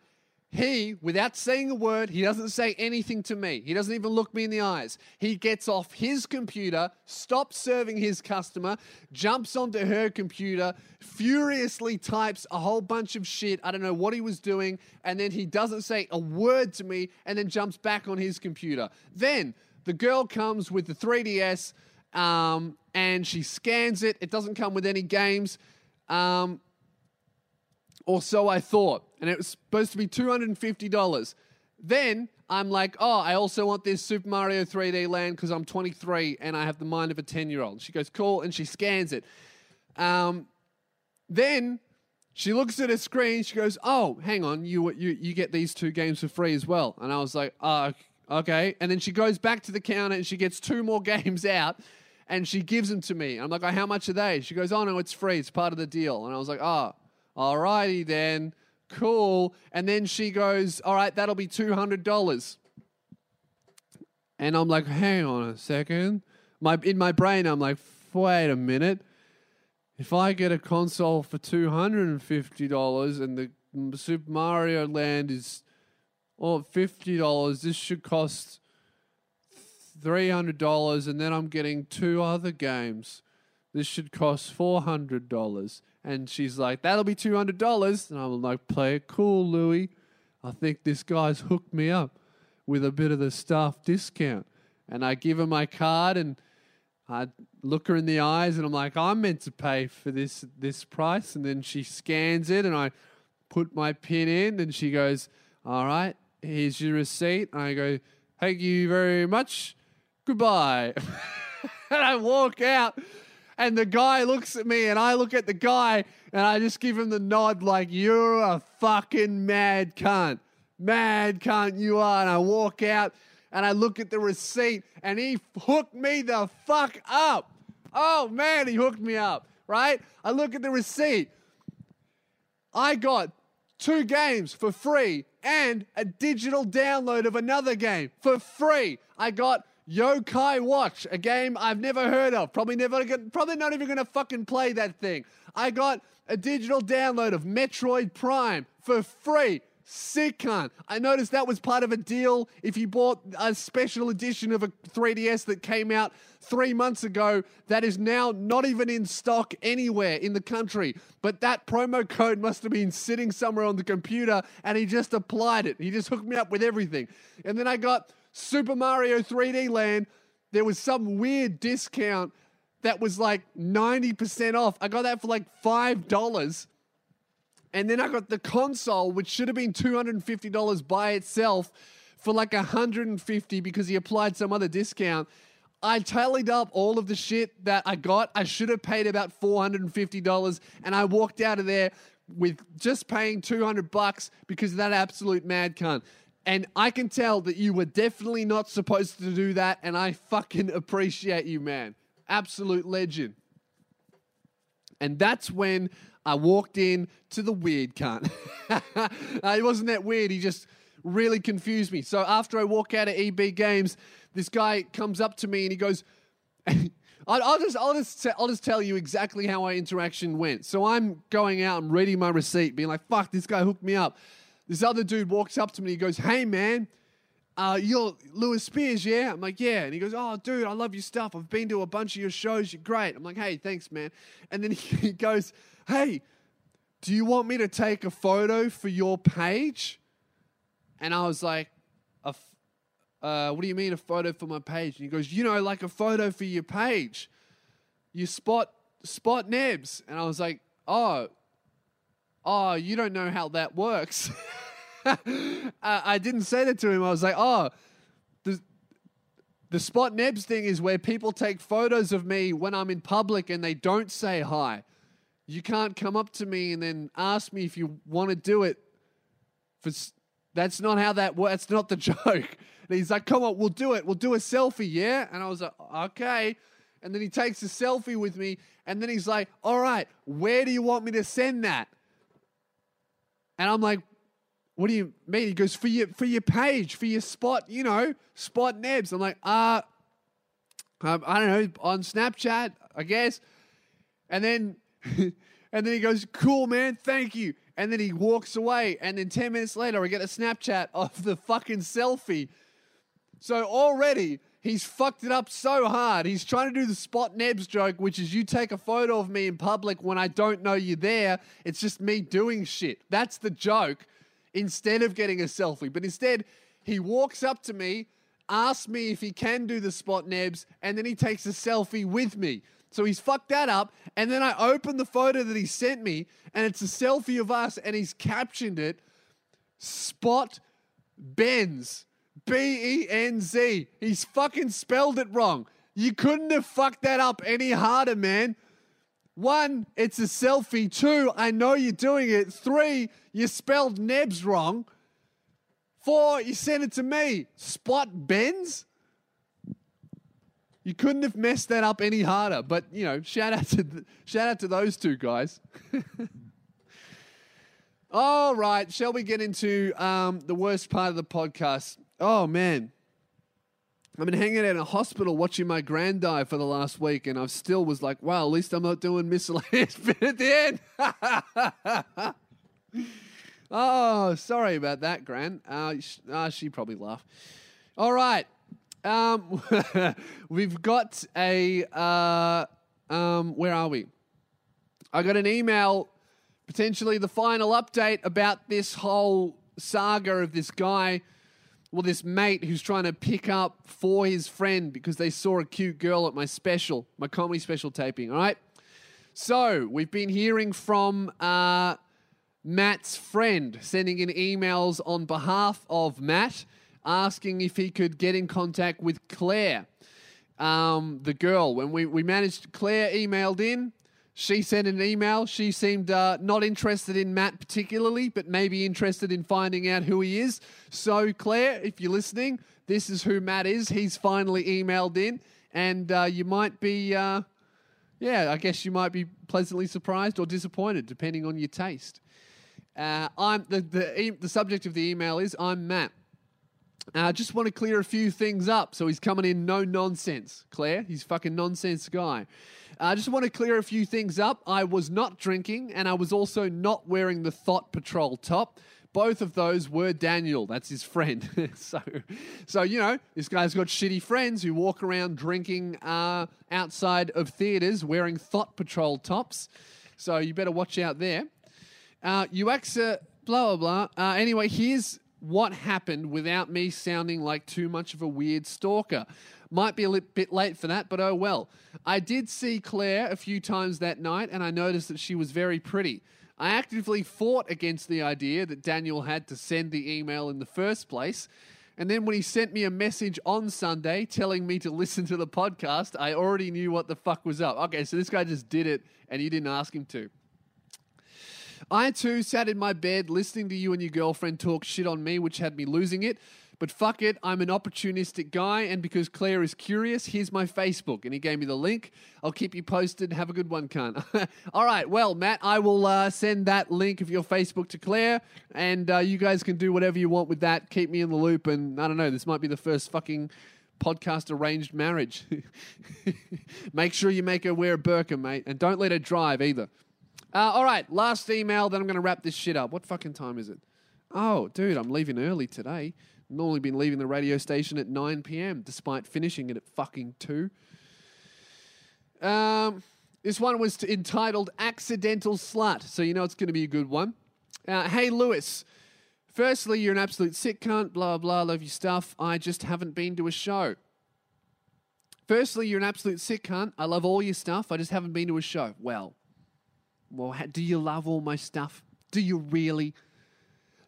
he, without saying a word, he doesn't say anything to me. He doesn't even look me in the eyes. He gets off his computer, stops serving his customer, jumps onto her computer, furiously types a whole bunch of shit. I don't know what he was doing. And then he doesn't say a word to me and then jumps back on his computer. Then the girl comes with the 3DS um, and she scans it. It doesn't come with any games. Um, or so I thought. And it was supposed to be $250. Then I'm like, oh, I also want this Super Mario 3D Land because I'm 23 and I have the mind of a 10 year old. She goes, cool. And she scans it. Um, then she looks at her screen. She goes, oh, hang on. You, you, you get these two games for free as well. And I was like, oh, okay. And then she goes back to the counter and she gets two more games out and she gives them to me. I'm like, oh, how much are they? She goes, oh, no, it's free. It's part of the deal. And I was like, oh, Alrighty then, cool. And then she goes, All right, that'll be $200. And I'm like, Hang on a second. My, in my brain, I'm like, Wait a minute. If I get a console for $250 and the Super Mario Land is oh, $50, this should cost $300 and then I'm getting two other games. This should cost $400. And she's like, that'll be $200. And I'm like, play it cool, Louie. I think this guy's hooked me up with a bit of the staff discount. And I give her my card and I look her in the eyes and I'm like, I'm meant to pay for this this price. And then she scans it and I put my pin in and she goes, All right, here's your receipt. I go, Thank you very much. Goodbye. and I walk out and the guy looks at me and I look at the guy and I just give him the nod like, you're a fucking mad cunt. Mad cunt you are. And I walk out and I look at the receipt and he hooked me the fuck up. Oh man, he hooked me up, right? I look at the receipt. I got two games for free and a digital download of another game for free. I got Yokai Watch, a game I've never heard of. Probably never, probably not even gonna fucking play that thing. I got a digital download of Metroid Prime for free. Sick cunt. I noticed that was part of a deal if you bought a special edition of a 3DS that came out three months ago that is now not even in stock anywhere in the country. But that promo code must have been sitting somewhere on the computer and he just applied it. He just hooked me up with everything. And then I got Super Mario 3D Land, there was some weird discount that was like 90% off. I got that for like $5. And then I got the console, which should have been $250 by itself, for like 150 because he applied some other discount. I tallied up all of the shit that I got. I should have paid about $450 and I walked out of there with just paying 200 bucks because of that absolute mad cunt. And I can tell that you were definitely not supposed to do that. And I fucking appreciate you, man. Absolute legend. And that's when I walked in to the weird cunt. uh, he wasn't that weird. He just really confused me. So after I walk out of EB Games, this guy comes up to me and he goes, I'll, just, I'll just, I'll just tell you exactly how our interaction went. So I'm going out and reading my receipt, being like, "Fuck, this guy hooked me up." This other dude walks up to me. He goes, "Hey, man." Uh, you're Lewis Spears, yeah? I'm like, yeah. And he goes, oh, dude, I love your stuff. I've been to a bunch of your shows. You're great. I'm like, hey, thanks, man. And then he goes, hey, do you want me to take a photo for your page? And I was like, uh, what do you mean a photo for my page? And he goes, you know, like a photo for your page. You spot spot Nebs. And I was like, oh, oh, you don't know how that works. I didn't say that to him. I was like, oh, the, the spot Nebs thing is where people take photos of me when I'm in public and they don't say hi. You can't come up to me and then ask me if you want to do it. For that's not how that works. That's not the joke. And he's like, come on, we'll do it. We'll do a selfie, yeah? And I was like, okay. And then he takes a selfie with me. And then he's like, all right, where do you want me to send that? And I'm like, what do you mean? He goes, for your for your page, for your spot, you know, spot Nebs. I'm like, uh, um, I don't know, on Snapchat, I guess. And then and then he goes, Cool man, thank you. And then he walks away. And then 10 minutes later, I get a Snapchat of the fucking selfie. So already he's fucked it up so hard. He's trying to do the spot Nebs joke, which is you take a photo of me in public when I don't know you're there. It's just me doing shit. That's the joke instead of getting a selfie. But instead, he walks up to me, asks me if he can do the spot Nebs, and then he takes a selfie with me. So he's fucked that up. And then I open the photo that he sent me, and it's a selfie of us, and he's captioned it Spot Benz. B E N Z. He's fucking spelled it wrong. You couldn't have fucked that up any harder, man. One, it's a selfie. Two, I know you're doing it. Three, you spelled Nebs wrong. Four, you sent it to me. Spot Benz? You couldn't have messed that up any harder. But you know, shout out to th- shout out to those two guys. All right, shall we get into um, the worst part of the podcast? Oh man, I've been hanging out in a hospital watching my grand die for the last week, and I still was like, "Wow, at least I'm not doing miscellaneous bit at the end." oh, sorry about that, Gran. Uh, uh, she probably laughed. All right, um, we've got a. Uh, um, where are we? I got an email, potentially the final update about this whole saga of this guy, well, this mate who's trying to pick up for his friend because they saw a cute girl at my special, my comedy special taping. All right. So we've been hearing from uh, Matt's friend, sending in emails on behalf of Matt asking if he could get in contact with Claire, um, the girl. When we, we managed, Claire emailed in. She sent an email. She seemed uh, not interested in Matt particularly, but maybe interested in finding out who he is. So, Claire, if you're listening, this is who Matt is. He's finally emailed in, and uh, you might be, uh, yeah, I guess you might be pleasantly surprised or disappointed, depending on your taste. Uh, I'm the, the the subject of the email is I'm Matt. I uh, just want to clear a few things up. So he's coming in no nonsense, Claire. He's fucking nonsense guy. I uh, just want to clear a few things up. I was not drinking, and I was also not wearing the Thought Patrol top. Both of those were Daniel. That's his friend. so, so you know, this guy's got shitty friends who walk around drinking uh, outside of theaters wearing Thought Patrol tops. So you better watch out there. Uh, UXA, blah blah blah. Uh, anyway, here's what happened without me sounding like too much of a weird stalker. Might be a bit late for that, but oh well. I did see Claire a few times that night and I noticed that she was very pretty. I actively fought against the idea that Daniel had to send the email in the first place. And then when he sent me a message on Sunday telling me to listen to the podcast, I already knew what the fuck was up. Okay, so this guy just did it and you didn't ask him to. I too sat in my bed listening to you and your girlfriend talk shit on me, which had me losing it. But fuck it, I'm an opportunistic guy, and because Claire is curious, here's my Facebook. And he gave me the link. I'll keep you posted. Have a good one, cunt. All right, well, Matt, I will uh, send that link of your Facebook to Claire, and uh, you guys can do whatever you want with that. Keep me in the loop, and I don't know, this might be the first fucking podcast arranged marriage. make sure you make her wear a burqa, mate, and don't let her drive either. Uh, all right, last email, then I'm going to wrap this shit up. What fucking time is it? Oh, dude, I'm leaving early today. Normally been leaving the radio station at 9 p.m. despite finishing it at fucking 2. Um, this one was entitled Accidental Slut, so you know it's going to be a good one. Uh, hey, Lewis. Firstly, you're an absolute sick cunt, blah blah, blah, love your stuff. I just haven't been to a show. Firstly, you're an absolute sick cunt. I love all your stuff. I just haven't been to a show. Well, well, do you love all my stuff? Do you really?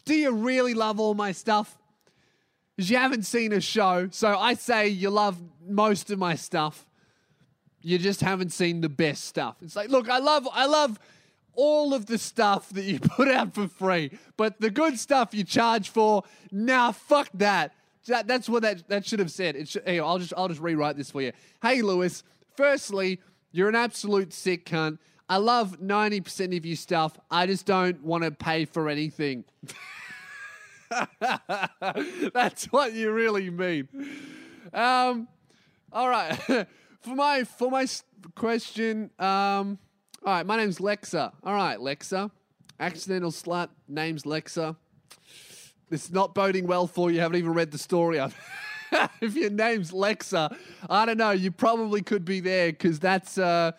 Do you really love all my stuff? Because you haven't seen a show, so I say you love most of my stuff. You just haven't seen the best stuff. It's like, look, I love, I love all of the stuff that you put out for free, but the good stuff you charge for, nah, fuck that. that that's what that, that should have said. It should, hey, I'll just, I'll just rewrite this for you. Hey, Lewis. Firstly, you're an absolute sick cunt. I love 90% of your stuff. I just don't want to pay for anything. That's what you really mean. Um, all right. for my for my question, um, all right. My name's Lexa. All right, Lexa. Accidental slut. Name's Lexa. It's not boding well for you. Haven't even read the story. if your name's Lexa, I don't know. You probably could be there because that's. Uh,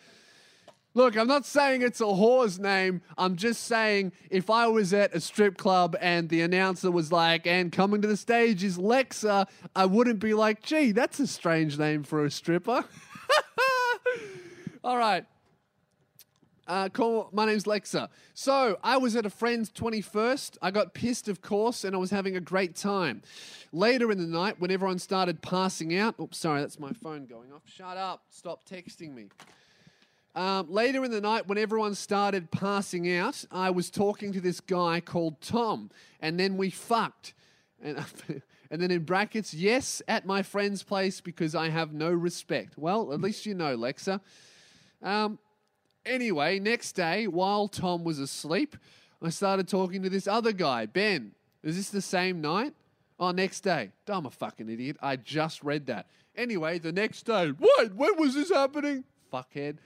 Look, I'm not saying it's a whore's name. I'm just saying if I was at a strip club and the announcer was like, and coming to the stage is Lexa, I wouldn't be like, gee, that's a strange name for a stripper. All right. Uh, my name's Lexa. So I was at a friend's 21st. I got pissed, of course, and I was having a great time. Later in the night, when everyone started passing out, oops, sorry, that's my phone going off. Shut up. Stop texting me. Um, later in the night, when everyone started passing out, I was talking to this guy called Tom, and then we fucked. And, and then in brackets, yes, at my friend's place because I have no respect. Well, at least you know, Lexa. Um, anyway, next day, while Tom was asleep, I started talking to this other guy, Ben. Is this the same night? Oh, next day. I'm a fucking idiot. I just read that. Anyway, the next day. What? When was this happening? Fuckhead.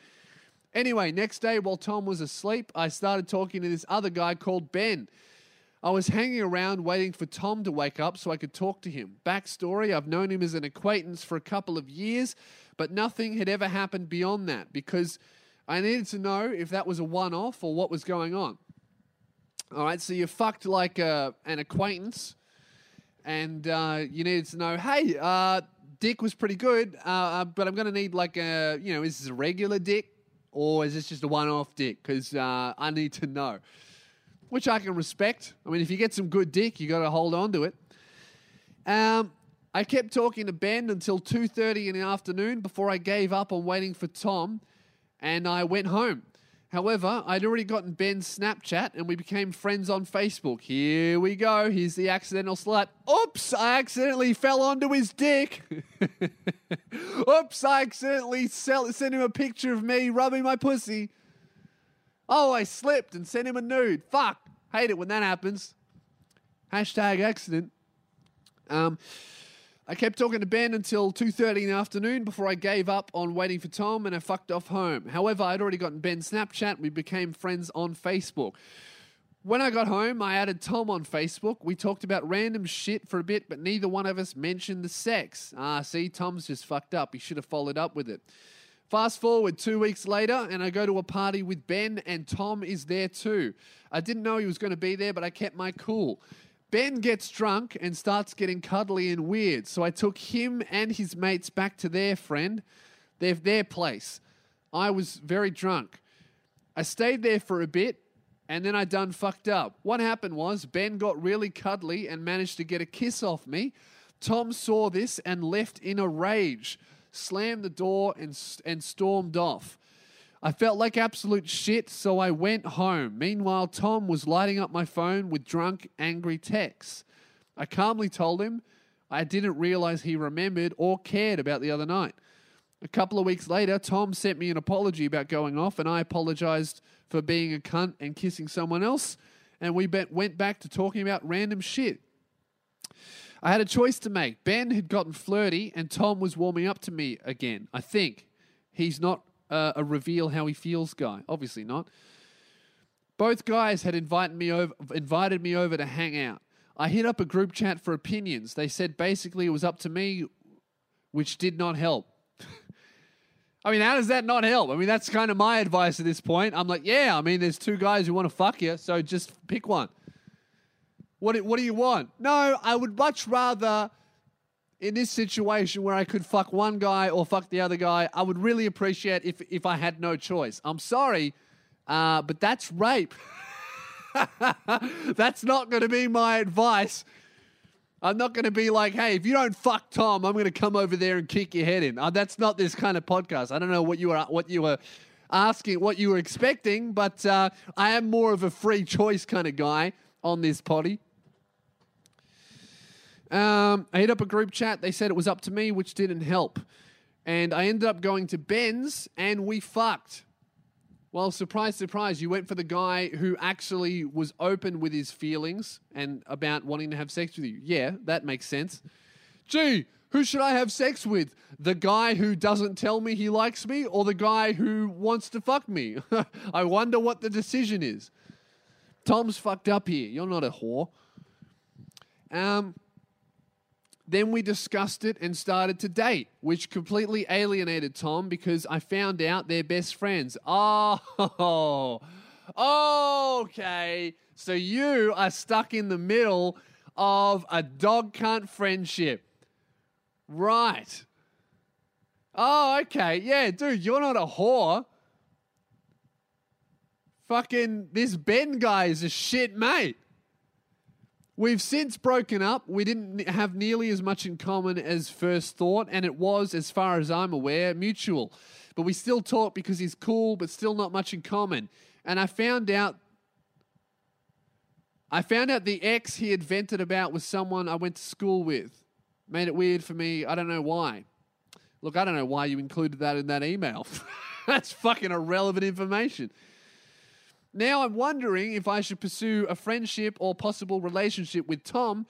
Anyway, next day while Tom was asleep, I started talking to this other guy called Ben. I was hanging around waiting for Tom to wake up so I could talk to him. Backstory I've known him as an acquaintance for a couple of years, but nothing had ever happened beyond that because I needed to know if that was a one off or what was going on. All right, so you fucked like uh, an acquaintance and uh, you needed to know hey, uh, dick was pretty good, uh, uh but I'm going to need like a, you know, is this a regular dick? Or is this just a one-off dick? Because uh, I need to know, which I can respect. I mean, if you get some good dick, you got to hold on to it. Um, I kept talking to Ben until two thirty in the afternoon before I gave up on waiting for Tom, and I went home. However, I'd already gotten Ben's Snapchat and we became friends on Facebook. Here we go. Here's the accidental slut. Oops, I accidentally fell onto his dick. Oops, I accidentally sent him a picture of me rubbing my pussy. Oh, I slipped and sent him a nude. Fuck. Hate it when that happens. Hashtag accident. Um, I kept talking to Ben until 2.30 in the afternoon before I gave up on waiting for Tom and I fucked off home. However, I'd already gotten Ben's Snapchat. We became friends on Facebook. When I got home, I added Tom on Facebook. We talked about random shit for a bit, but neither one of us mentioned the sex. Ah, see, Tom's just fucked up. He should have followed up with it. Fast forward two weeks later, and I go to a party with Ben, and Tom is there too. I didn't know he was going to be there, but I kept my cool. Ben gets drunk and starts getting cuddly and weird. So I took him and his mates back to their friend, their, their place. I was very drunk. I stayed there for a bit and then I done fucked up. What happened was Ben got really cuddly and managed to get a kiss off me. Tom saw this and left in a rage, slammed the door and, and stormed off. I felt like absolute shit, so I went home. Meanwhile, Tom was lighting up my phone with drunk, angry texts. I calmly told him I didn't realize he remembered or cared about the other night. A couple of weeks later, Tom sent me an apology about going off, and I apologized for being a cunt and kissing someone else. And we went back to talking about random shit. I had a choice to make. Ben had gotten flirty, and Tom was warming up to me again. I think he's not uh, a reveal how he feels guy. Obviously not. Both guys had invited me over, invited me over to hang out. I hit up a group chat for opinions. They said basically it was up to me, which did not help. I mean, how does that not help? I mean, that's kind of my advice at this point. I'm like, yeah, I mean, there's two guys who want to fuck you, so just pick one. What, what do you want? No, I would much rather, in this situation where I could fuck one guy or fuck the other guy, I would really appreciate if, if I had no choice. I'm sorry, uh, but that's rape. that's not going to be my advice. I'm not going to be like, hey, if you don't fuck Tom, I'm going to come over there and kick your head in. Uh, that's not this kind of podcast. I don't know what you were what you were asking, what you were expecting, but uh, I am more of a free choice kind of guy on this potty. Um, I hit up a group chat. They said it was up to me, which didn't help. And I ended up going to Ben's and we fucked. Well, surprise, surprise, you went for the guy who actually was open with his feelings and about wanting to have sex with you. Yeah, that makes sense. Gee, who should I have sex with? The guy who doesn't tell me he likes me or the guy who wants to fuck me? I wonder what the decision is. Tom's fucked up here. You're not a whore. Um, then we discussed it and started to date, which completely alienated Tom because I found out they're best friends. Oh, okay. So you are stuck in the middle of a dog cunt friendship. Right. Oh, okay. Yeah, dude, you're not a whore. Fucking this Ben guy is a shit mate. We've since broken up. We didn't have nearly as much in common as first thought, and it was, as far as I'm aware, mutual. But we still talk because he's cool, but still not much in common. And I found out I found out the ex he had vented about was someone I went to school with. Made it weird for me. I don't know why. Look, I don't know why you included that in that email. That's fucking irrelevant information. Now I'm wondering if I should pursue a friendship or possible relationship with Tom,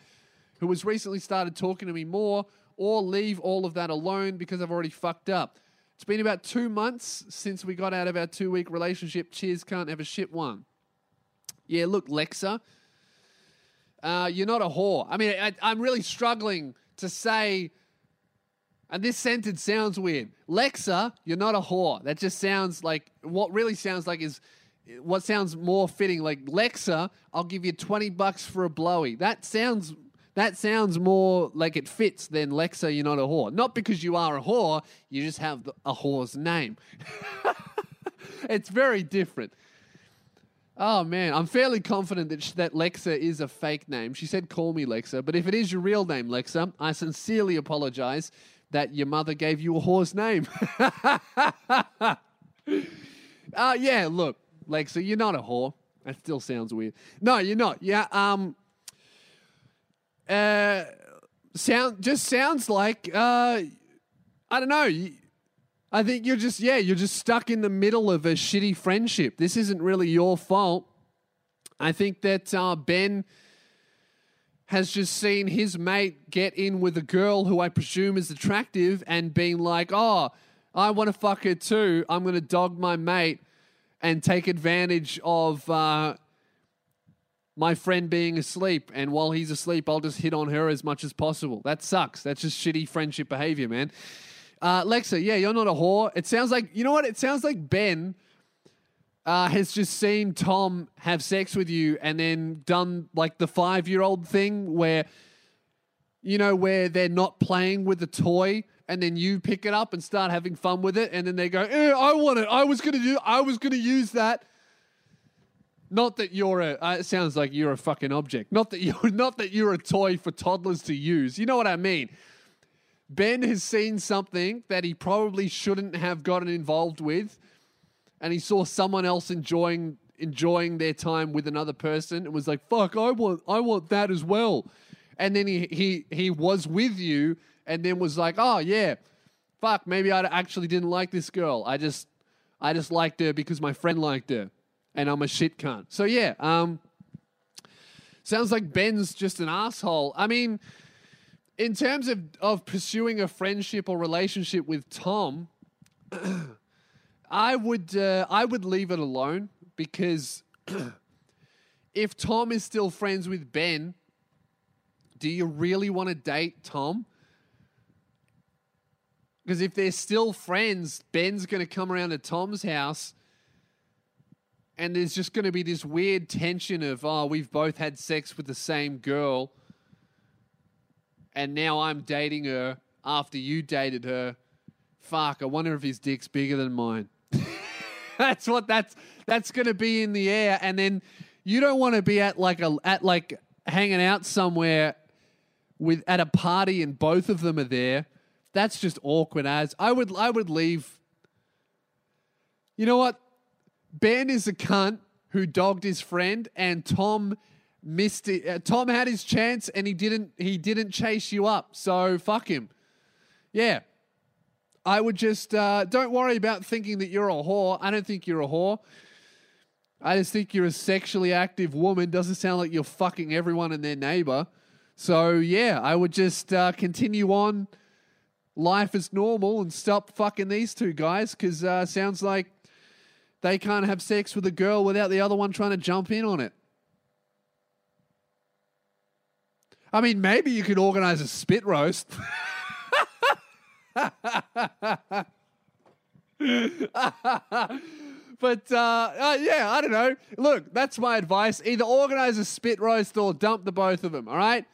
who has recently started talking to me more, or leave all of that alone because I've already fucked up. It's been about two months since we got out of our two week relationship. Cheers, can't have a shit one. Yeah, look, Lexa, uh, you're not a whore. I mean, I, I'm really struggling to say, and this sentence sounds weird. Lexa, you're not a whore. That just sounds like, what really sounds like is, what sounds more fitting like Lexa, I'll give you 20 bucks for a blowy. That sounds that sounds more like it fits than Lexa, you're not a whore. Not because you are a whore, you just have a whore's name. it's very different. Oh man, I'm fairly confident that sh- that Lexa is a fake name. She said, "Call me Lexa," but if it is your real name, Lexa, I sincerely apologize that your mother gave you a whore's name. uh, yeah, look, Lexa, you're not a whore. That still sounds weird. No, you're not. Yeah. Um. Uh. Sound just sounds like uh. I don't know. I think you're just yeah you're just stuck in the middle of a shitty friendship. This isn't really your fault. I think that uh, Ben has just seen his mate get in with a girl who I presume is attractive and being like, oh, I want to fuck her too. I'm going to dog my mate and take advantage of uh, my friend being asleep. And while he's asleep, I'll just hit on her as much as possible. That sucks. That's just shitty friendship behavior, man. Uh, Lexa, yeah, you're not a whore. It sounds like, you know what? It sounds like Ben uh, has just seen Tom have sex with you and then done like the five year old thing where, you know, where they're not playing with the toy and then you pick it up and start having fun with it, and then they go, eh, "I want it. I was gonna do. I was gonna use that." Not that you're a. Uh, it sounds like you're a fucking object. Not that you're. Not that you're a toy for toddlers to use. You know what I mean? Ben has seen something that he probably shouldn't have gotten involved with, and he saw someone else enjoying enjoying their time with another person and was like, "Fuck, I want I want that as well." and then he he he was with you, and then was like, oh yeah, fuck, maybe I actually didn't like this girl. I just I just liked her because my friend liked her, and I'm a shit cunt. So yeah, um, sounds like Ben's just an asshole. I mean, in terms of of pursuing a friendship or relationship with Tom. I would uh, I would leave it alone because if Tom is still friends with Ben, do you really want to date Tom? Because if they're still friends, Ben's going to come around to Tom's house and there's just going to be this weird tension of, oh, we've both had sex with the same girl and now I'm dating her after you dated her. Fuck, I wonder if his dick's bigger than mine that's what that's that's going to be in the air, and then you don't want to be at like a at like hanging out somewhere with at a party and both of them are there. That's just awkward. As I would I would leave. You know what? Ben is a cunt who dogged his friend, and Tom missed it. Uh, Tom had his chance, and he didn't. He didn't chase you up. So fuck him. Yeah, I would just uh, don't worry about thinking that you're a whore. I don't think you're a whore. I just think you're a sexually active woman. Doesn't sound like you're fucking everyone and their neighbor. So yeah, I would just uh, continue on life as normal and stop fucking these two guys because uh, sounds like they can't have sex with a girl without the other one trying to jump in on it. I mean, maybe you could organize a spit roast. but uh, uh, yeah, I don't know. Look, that's my advice. Either organize a spit roast or dump the both of them. All right.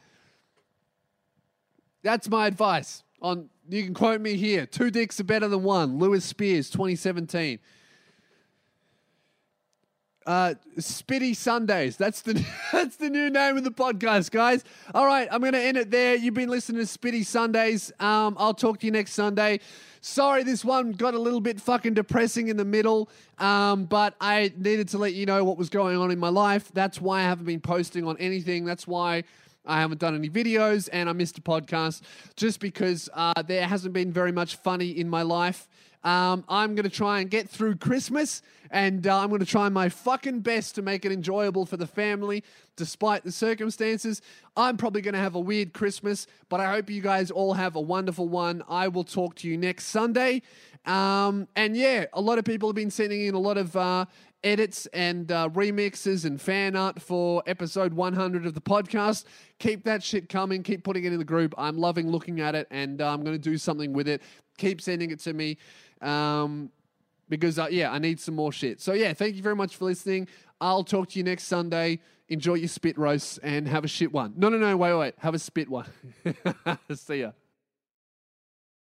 That's my advice. On you can quote me here. Two dicks are better than one. Lewis Spears, 2017. Uh, Spitty Sundays. That's the that's the new name of the podcast, guys. All right, I'm going to end it there. You've been listening to Spitty Sundays. Um, I'll talk to you next Sunday. Sorry, this one got a little bit fucking depressing in the middle, um, but I needed to let you know what was going on in my life. That's why I haven't been posting on anything. That's why I haven't done any videos and I missed a podcast just because uh, there hasn't been very much funny in my life. Um, I'm going to try and get through Christmas, and uh, I'm going to try my fucking best to make it enjoyable for the family, despite the circumstances. I'm probably going to have a weird Christmas, but I hope you guys all have a wonderful one. I will talk to you next Sunday. Um, and yeah, a lot of people have been sending in a lot of uh, edits and uh, remixes and fan art for episode 100 of the podcast. Keep that shit coming. Keep putting it in the group. I'm loving looking at it, and uh, I'm going to do something with it. Keep sending it to me. Um, because uh, yeah, I need some more shit. So yeah, thank you very much for listening. I'll talk to you next Sunday. Enjoy your spit roasts and have a shit one. No, no, no, wait, wait. Have a spit one. See ya.